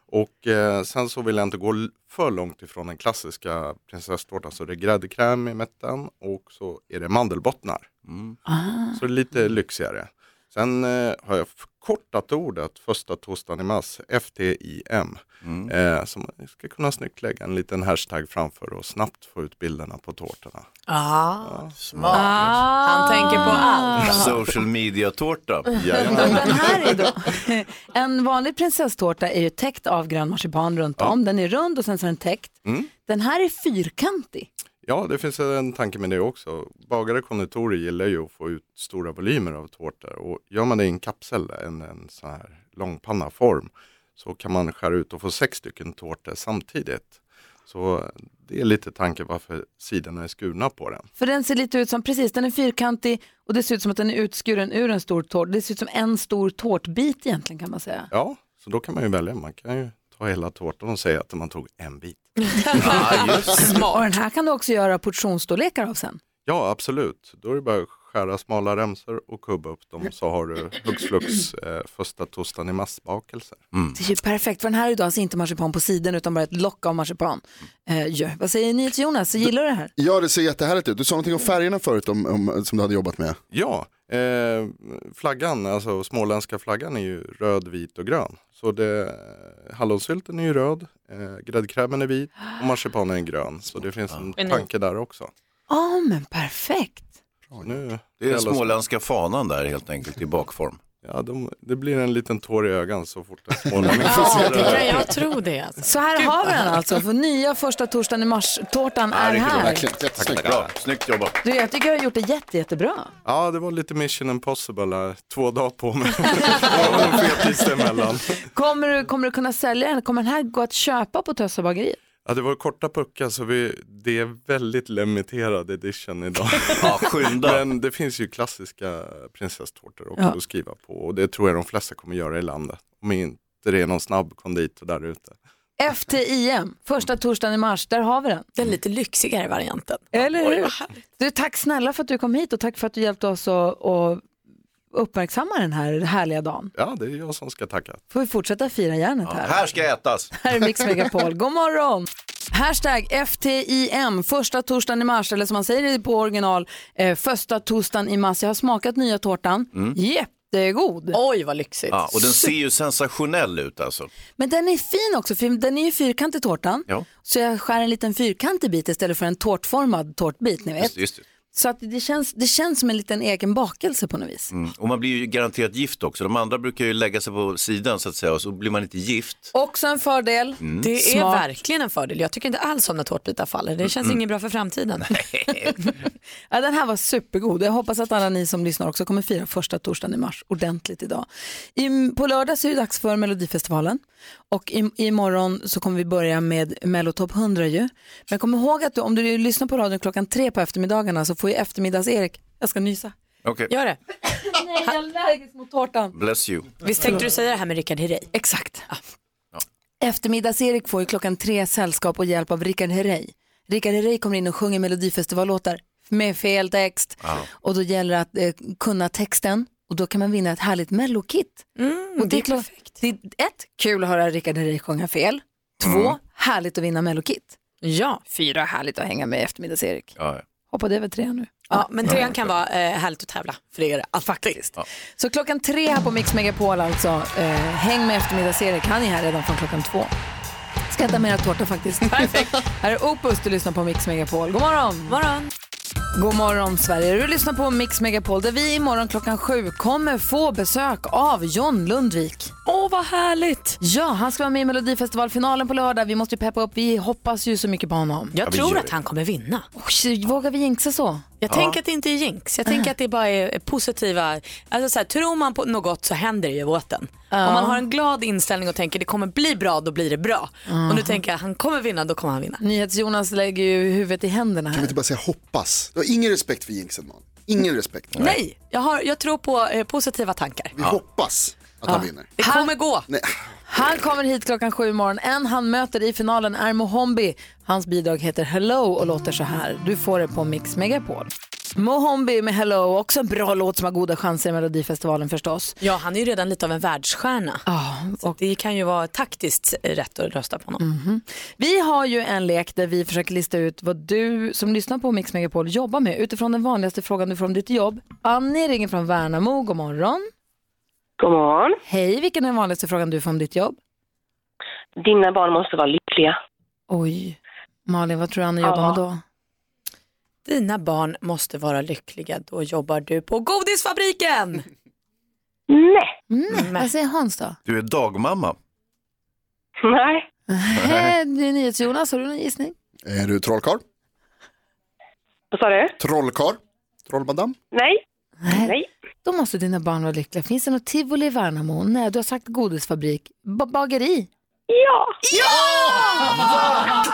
Och eh, sen så vill jag inte gå för långt ifrån den klassiska prinsesstårtan så det är gräddkräm i mitten och så är det mandelbottnar. Så det är lite lyxigare. Sen eh, har jag förkortat ordet första torsdagen i mars, FTIM. Eh, så man ska kunna snyggt lägga en liten hashtag framför och snabbt få ut bilderna på tårtorna. Ah, smart. Han tänker på allt. *laughs* Social media-tårta. *laughs* Den här är då, *laughs* en vanlig prinsesstårta är ju täckt av grön marsipan runt om. Den är rund och sen så är den täckt. Mm. Den här är fyrkantig. Ja, det finns en tanke med det också. Bagare och konditorer gillar ju att få ut stora volymer av tårtor och gör man det i en kapsel, en, en sån här långpannaform, så kan man skära ut och få sex stycken tårtor samtidigt. Så det är lite tanken varför sidorna är skurna på den. För den ser lite ut som, precis, den är fyrkantig och det ser ut som att den är utskuren ur en stor tårt. Det ser ut som en stor tårtbit egentligen kan man säga. Ja, så då kan man ju välja. Man kan ju ta hela tårtan och säga att man tog en bit. Och den här kan du också göra portionsstorlekar av sen. Ja, absolut. Då är det bara att skära smala remsor och kubba upp dem så har du hux flux eh, första torsdagen i massbakelser. Det är ju perfekt, för den här är ju alltså inte marsipan på sidan utan bara ett lock av marsipan. Eh, ja. Vad säger ni till Jonas, gillar du det här? Ja, det ser jättehärligt ut. Du sa någonting om färgerna förut om, om, som du hade jobbat med. Ja, eh, flaggan, alltså småländska flaggan är ju röd, vit och grön. Så det, hallonsylten är ju röd, eh, gräddkrämen är vit och marsipanen är grön. Så det finns en tanke där också. Ja, men perfekt. Nu, Det är den småländska fanan där helt enkelt i bakform. Ja, de, det blir en liten tår i ögat så fort en smålänning Ja, får se det kan jag tro det. Alltså. Så här har vi den alltså, för nya första torsdagen i mars-tårtan är här. Tack, bra. Snyggt jobbat. Du, jag tycker jag har gjort det jätte, jättebra. Ja, det var lite mission impossible här. Två dagar på mig. *laughs* en fet emellan. Kommer du, kommer du kunna sälja den? Kommer den här gå att köpa på Tössa bageriet? Ja, det var korta puckar så vi, det är väldigt limiterad edition idag. *laughs* Ja, skynda. Men det finns ju klassiska prinsesstårtor också Ja. att skriva på och det tror jag de flesta kommer göra i landet. Om inte det är någon snabb konditor där ute. FTIM, första torsdagen i mars, där har vi den. Den lite lyxigare varianten. Eller hur? Du, tack snälla för att du kom hit och tack för att du hjälpte oss att uppmärksamma den här härliga dagen. Ja, det är jag som ska tacka. Får vi fortsätta fira järnet här. Här ska ätas. *laughs* Här är Mix Megapol. God morgon! Hashtag FTIM, första torsdagen i mars, eller som man säger på original, eh, första torsdagen i mars. Jag har smakat nya tårtan. Mm. Jättegod. Oj, vad lyxigt. Ja, och den ser ju sensationell ut alltså. Men den är fin också, för den är ju fyrkantig tårtan. Ja. Så jag skär en liten fyrkantig bit istället för en tårtformad tårtbit, ni vet. Just, just det. Så att det, känns, det känns som en liten egen bakelse på något vis. Mm. Och man blir ju garanterat gift också. De andra brukar ju lägga sig på sidan så att säga och så blir man inte gift. Också en fördel. Mm. Det är Smart. verkligen en fördel. Jag tycker inte alls om när tårtbitar faller. Det känns Mm. inget bra för framtiden. *laughs* *laughs* Ja, den här var supergod. Jag hoppas att alla ni som lyssnar också kommer fira första torsdagen i mars ordentligt idag. I, på lördag så är det dags för Melodifestivalen och i, imorgon så kommer vi börja med Mellotopp 100 ju. Men kom ihåg att du, om du lyssnar på radion klockan tre på eftermiddagarna så får ju eftermiddags-Erik, jag ska nysa. Okej, Gör det. *laughs* Nej, jag är allergisk mot tårtan. bless you. Visst tänkte du säga det här med Rickard Herrey? Exakt. Eftermiddags-Erik får ju klockan tre sällskap och hjälp av Rickard Herrey. Rickard Herrey kommer in och sjunger Melodifestivallåtar med fel text. Och då gäller det att eh, kunna texten och då kan man vinna ett härligt mellokit. Mm, och det är perfekt. Det är ett, kul att höra Rickard Herrey sjunga fel. Två, härligt att vinna mellokit. Ja. Fyra, härligt att hänga med Eftermiddags-Erik. Ja, ja. Hoppade över tre nu. Ja, men trean kan vara eh, härligt att tävla. För det är det ja, faktiskt. Så klockan tre här på Mix Megapol alltså. Eh, häng med Eftermiddags-Erik, han är här redan från klockan två. Ska äta mera tårta faktiskt. Perfekt. här är Opus, du lyssnar på Mix Megapol. God morgon! morgon! God morgon Sverige, du lyssnar på Mix Megapol där vi imorgon klockan sju kommer få besök av John Lundvik. Åh, vad härligt! Ja, han ska vara med i Melodifestivalfinalen på lördag. Vi måste ju peppa upp, vi hoppas ju så mycket på honom. Jag tror att han kommer vinna. Oj, vågar vi jinxa så? Jag tänker att det inte är jinx. Jag tänker att det bara är positiva, alltså så här, tror man på något gott så händer det ju i båten. Ja. Om man har en glad inställning och tänker det kommer bli bra, då blir det bra. Och nu tänker jag han kommer vinna, då kommer han vinna. NyhetsJonas lägger ju huvudet i händerna Kan vi här. inte bara säga hoppas? Du har ingen respekt för jinxen man. Ingen respekt. Nej, jag, har, jag tror på eh, positiva tankar. Vi hoppas att han vinner. Det kommer gå. Nej. Han kommer hit klockan sju imorgon. En han möter i finalen är Mohombi. Hans bidrag heter Hello och låter så här. Du får det på Mix Megapol. Mohombi med Hello, också en bra låt som har goda chanser i Melodifestivalen förstås. Ja, han är ju redan lite av en världsstjärna. Så det kan ju vara taktiskt rätt att rösta på honom. Mhm. Vi har ju en lek där vi försöker lista ut vad du som lyssnar på Mix Megapol jobbar med utifrån den vanligaste frågan du får om ditt jobb. Annie ringer från Värnamo, god morgon. God morgon. Hej, vilken är den vanligaste frågan du får om ditt jobb? Dina barn måste vara lyckliga. Oj, Malin, vad tror du Annie jobbar Ja. med då? Dina barn måste vara lyckliga, då jobbar du på godisfabriken! Nej. Mm, vad säger Hans då? Du är dagmamma. Nej. Det är NyhetsJonas, har du någon gissning? Är du trollkarl? Vad sa du? Trollkarl? Trollmadam? Nej. Nej. Då måste dina barn vara lyckliga. Finns det något tivoli i Värnamo? Nej, du har sagt godisfabrik. Ba- bageri? Ja! Ja!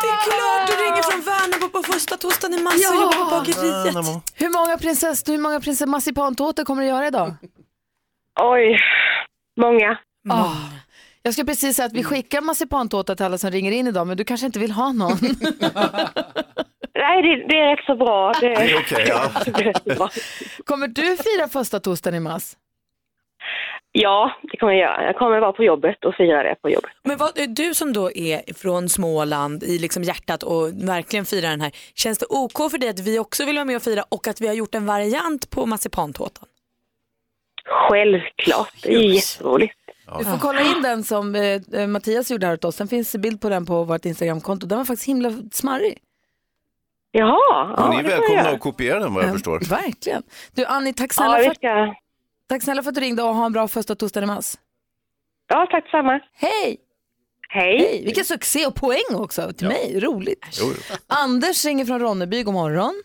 Det är klart du ringer från Värnamo på första torsdagen i mars och jobbar på bageriet. Hur många prinsess, hur många prinsess marsipantårtor kommer du göra idag? Oj, många. Ah. Jag ska precis säga att vi skickar marsipantårta till alla som ringer in idag, men du kanske inte vill ha någon. *laughs* nej, det, det är rätt så bra. Det, Det är okej, ja. *laughs* så bra. Kommer du fira första torsdagen i mars? Ja, det kommer jag göra. Jag kommer vara på jobbet och fira det på jobbet. Men vad, du som då är från Småland i liksom hjärtat och verkligen firar den här. Känns det OK för dig att vi också vill vara med och fira och att vi har gjort en variant på marsipantårtan? Självklart, det är jätteroligt. Du får kolla in den som eh, eh, Mattias gjorde här åt oss. Sen finns bild på den på vårt Instagramkonto. Den var faktiskt himla smarrig. Jaha, Ja, ni är välkomna att kopiera den vad jag förstår. Verkligen. Du Annie, tack Ja, snälla, vi för, tack snälla för att du ringde och ha en bra första torsdag i mars. Ja, tack detsamma. Hej! Hej. Hej! Vilken succé och poäng också till mig. Roligt. Anders ringer från Ronneby. God morgon.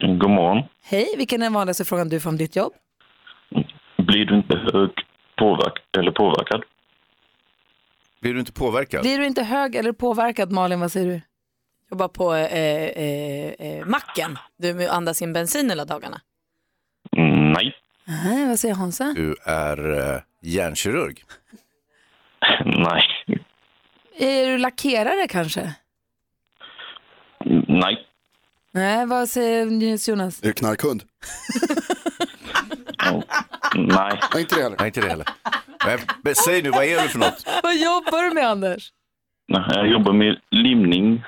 God morgon. Hej, vilken är den vanligaste frågan du får om ditt jobb? Blir du inte hög påverk eller påverkad? Blir du inte påverkad? Blir du inte hög eller påverkad Malin, vad säger du? Jobbar på eh, eh, eh, macken. Du andas in bensin hela dagarna. Mm, nej. Nej, vad säger Hansa? Du är uh, hjärnkirurg. *laughs* Nej. Är du lackerare kanske? Nej. Nej, vad säger Jonas? Är du knarkhund? Nej. Nej, inte det heller. Nej, inte det heller. Men, säg nu, vad är du för något? *laughs* Vad jobbar du med Anders? Jag jobbar med limning.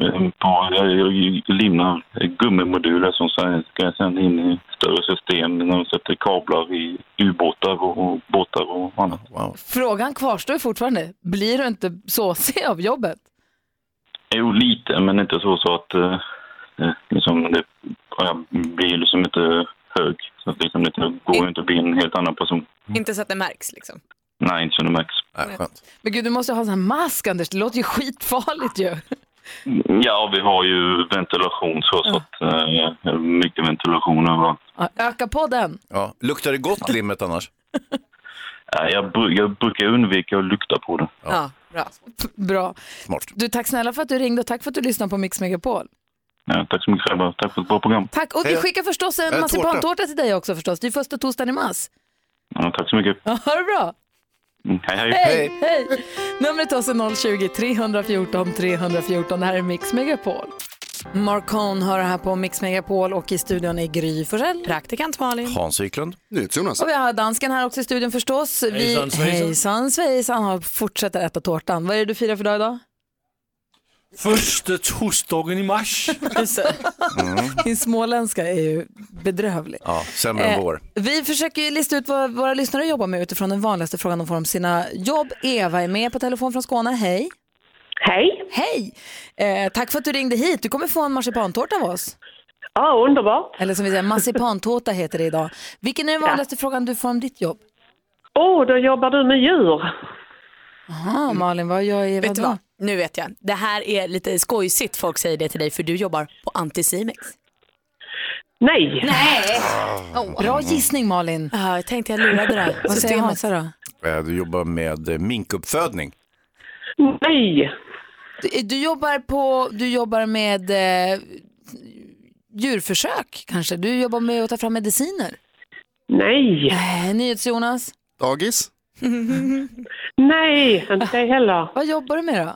Eh, På, jag limnar gummimoduler som ska sen in i större system när de sätter kablar i ubåtar och, båtar och annat. Frågan kvarstår fortfarande. Blir du inte såsig *laughs* av jobbet? Jo, lite, men inte så, så att eh, eh, liksom det, jag blir liksom inte hög. Så att liksom det går inte att bli en helt annan person. Inte så att det märks liksom. Nej, inte så det märks. Nej, skönt. Men gud, du måste ha en sån här mask Anders. Det låter ju skitfarligt ju. *laughs* Ja, vi har ju ventilation så, så att eh, mycket ventilation överallt. Ja, öka på den. Ja. Luktar det gott limmet annars? *laughs* Nej, Jag, bru- jag brukar undvika att lukta på det. Ja, bra. Bra. Smart. Du, tack snälla för att du ringde och tack för att du lyssnade på Mix Megapol. Ja, tack så mycket själva. Tack för ett bra program. Tack, och vi skickar förstås en En marsipantårta till dig också förstås. Det är första torsdagen i mars. Ja, tack så mycket. Ja, ha det bra. Mm, hej, hej. Hej, hej. Numret till oss är 020-314 314. Det här är Mix Megapol. Marcon hör här på Mix Megapol och i studion är Gry Forssell. Praktikant Malin. Hans Wiklund. Jonas. Och vi har dansken här också i studion förstås. Vi, Hejsan, svejsan. Hejsan svejsan. Han fortsätter äta tårtan. Vad är det du firar för dag idag? Första torsdagen i mars. Din småländska är ju bedrövlig. Ja, sämre än Eh, vår. Vi försöker ju lista ut vad våra lyssnare jobbar med utifrån den vanligaste frågan de får om sina jobb. Eva är med på telefon från Skåne. Hej! Hej! Hej! Eh, tack för att du ringde hit. Du kommer få en marsipantårta av oss. Ja, underbart. Eller som vi säger, marsipantårta heter det idag. Vilken är den vanligaste frågan du får om ditt jobb? Åh, då jobbar du med djur. Aha, Malin, vad gör jag? Vet vad? Nu vet jag. Det här är lite skojsigt folk säger det till dig för du jobbar på Anticimex. Nej. Nej. Bra gissning Malin. Ja, jag tänkte jag lurade här Vad säger. Hansa då? Eh, Du jobbar med eh, minkuppfödning. Nej. Du, du jobbar på, du jobbar med eh, djurförsök kanske? Du jobbar med att ta fram mediciner? Nej. Eh, NyhetsJonas? Dagis? *laughs* Nej, inte heller. Vad jobbar du med då?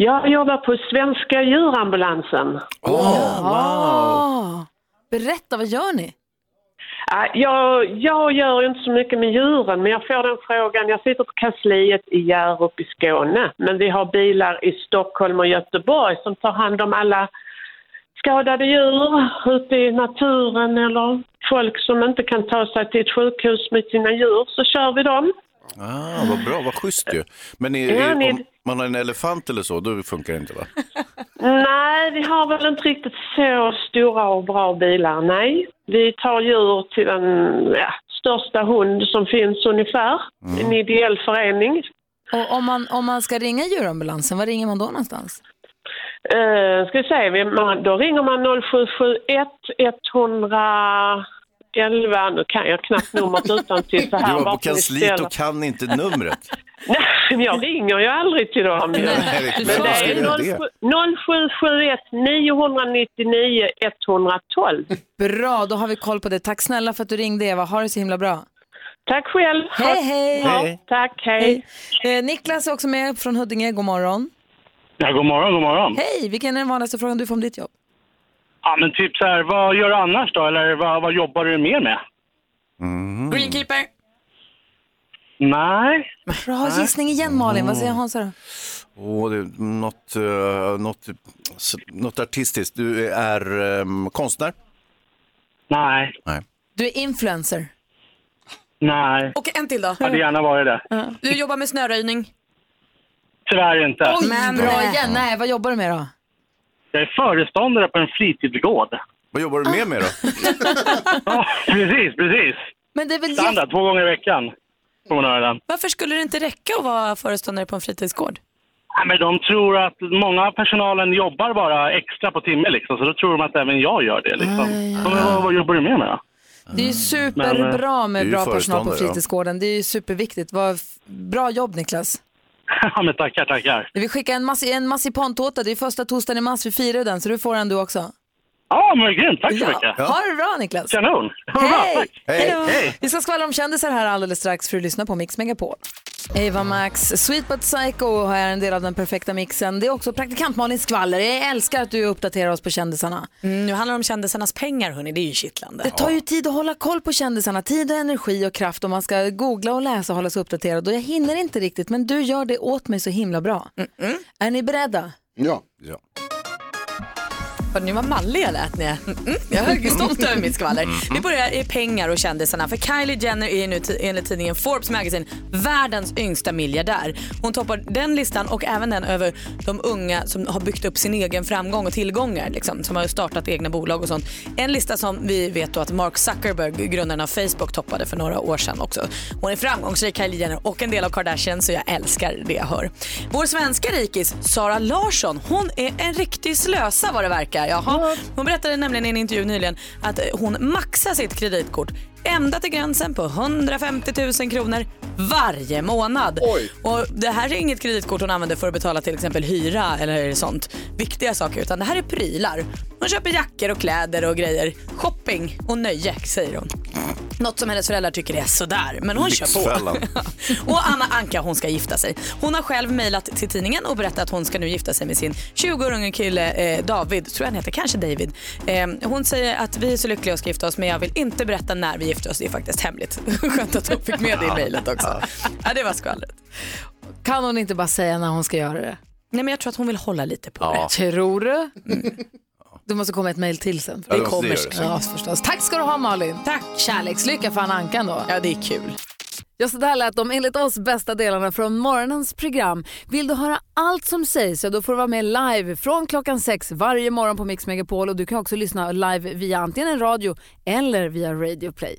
Jag jobbar på Svenska djurambulansen. wow. Berätta, vad gör ni? Jag, jag gör inte så mycket med djuren, men jag får den frågan. Jag sitter på kansliet i Hjärup i Skåne, men vi har bilar i Stockholm och Göteborg som tar hand om alla skadade djur ute i naturen eller folk som inte kan ta sig till ett sjukhus med sina djur, så kör vi dem. Ah, vad bra, vad schysst ju. Men är, Ja, är, om man har en elefant eller så, då funkar det inte va? Nej, vi har väl inte riktigt så stora och bra bilar, nej. Vi tar djur till den ja, största hund som finns ungefär, en ideell förening. Och om man, om man ska ringa djurambulansen, var ringer man då någonstans? Uh, ska vi man, då ringer man 0771 111, nu kan jag knappt numret utan till så Du här. var bara på kansliet och kan inte numret. *laughs* Nej, men jag ringer ju aldrig till dem. Nej, Men du det är 0771 999 112. Bra, då har vi koll på det. Tack snälla för att du ringde Eva. Ha det så himla bra. Tack själv. Hej, hej. Ja, tack, hej. Eh, Niklas är också med från Huddinge. God morgon. Ja, god morgon, god morgon. Hej, vilken är den vanligaste frågan du får om ditt jobb? Ja, men typ så här, vad gör du annars då? Eller vad, vad jobbar du mer med? Greenkeeper. Nej. Bra gissning igen Malin, vad säger Hansa då? Åh, det är något, eh, något, något artistiskt. Du är um, konstnär? Nej. Nej. Du är influencer. Nej. Och en till då. Hade gärna varit det. Du jobbar med snöröjning. Tyvärr inte. Oj, bra igen. Nej, vad jobbar du med då? Jag är föreståndare på en fritidsgård. Vad jobbar du mer med då? *laughs* ja, precis, precis. Men det är väl Standard, två gånger i veckan. Får man höra den. Varför skulle det inte räcka att vara föreståndare på en fritidsgård? Ja, men de tror att många av personalen jobbar bara extra på timme liksom, så då tror de att även jag gör det liksom. Så, men vad, vad jobbar du med med då? Det är ju superbra Men, med eh, bra personal på föreståndare, ja. fritidsgården. Det är ju superviktigt. Vad f- bra jobb Niklas. *laughs* Ja, men tackar, tackar. Vi skickar en, mas- en marsipantårta. Det är första torsdagen i mars. Vi firar den, så du får en du också. Ja, men grymt. Tack så Ja. mycket. Ha det bra Niklas. Kanon. Ha det bra, Hej! tack. Hej! Hej. Vi ska skvallra om kändisar här alldeles strax för att lyssna på Mix Megapol. Ava Max, Sweet But Psycho är en del av den perfekta mixen. Det är också praktikant Malin Skvaller. Jag älskar att du uppdaterar oss på kändisarna. Mm, nu handlar det om kändisarnas pengar, hörni. det är ju kittlande. Det tar ju tid att hålla koll på kändisarna, tid och energi och kraft om man ska googla och läsa och hålla sig uppdaterad. Och jag hinner inte riktigt, men du gör det åt mig så himla bra. Är ni beredda? Ja. ja. Hörde ni vad mallig jag lät jag... Mm, jag är stolt över mitt skvaller. Vi börjar i pengar och kändisarna. För Kylie Jenner är nu enligt tidningen Forbes Magazine världens yngsta miljardär. Hon toppar den listan och även den över de unga som har byggt upp sin egen framgång och tillgångar. Liksom, som har startat egna bolag och sånt. En lista som vi vet då att Mark Zuckerberg, grundaren av Facebook, toppade för några år sedan också. Hon är framgångsrik Kylie Jenner och en del av Kardashian så jag älskar det jag hör. Vår svenska rikis Sara Larsson, hon är en riktig slösa vad det verkar. Jaha. Hon berättade nämligen i en intervju nyligen att eh, hon maxar sitt kreditkort ända till gränsen på 150 000 kronor varje månad. Och det här är inget kreditkort hon använder för att betala till exempel hyra eller sånt viktiga saker utan det här är prylar. Hon köper jackor och kläder och grejer. Shopping och nöje säger hon. Något som hennes föräldrar tycker är sådär, men hon kör på. *laughs* och Anna Anka hon ska gifta sig. Hon har själv mejlat till tidningen och berättat att hon ska nu gifta sig med sin 20 år unge kille eh, David, tror jag han heter, kanske David. Eh, hon säger att vi är så lyckliga och ska gifta oss men jag vill inte berätta när vi gifter oss, det är faktiskt hemligt. *laughs* Skönt att hon fick med det i mejlet också. Ja, det var skvallret. Kan hon inte bara säga när hon ska göra det? Nej men jag tror att hon vill hålla lite på det. Tror du? Det måste komma ett mejl till sen. Ja, det göra, Ja, förstås. Tack ska du ha Malin. Tack. Kärlekslycka för Ankan då. Ja, det är kul. Ja, så där lät de enligt oss bästa delarna från morgonens program. Vill du höra allt som sägs så då får du vara med live från klockan sex varje morgon på Mix Megapol och du kan också lyssna live via antingen en radio eller via Radio Play.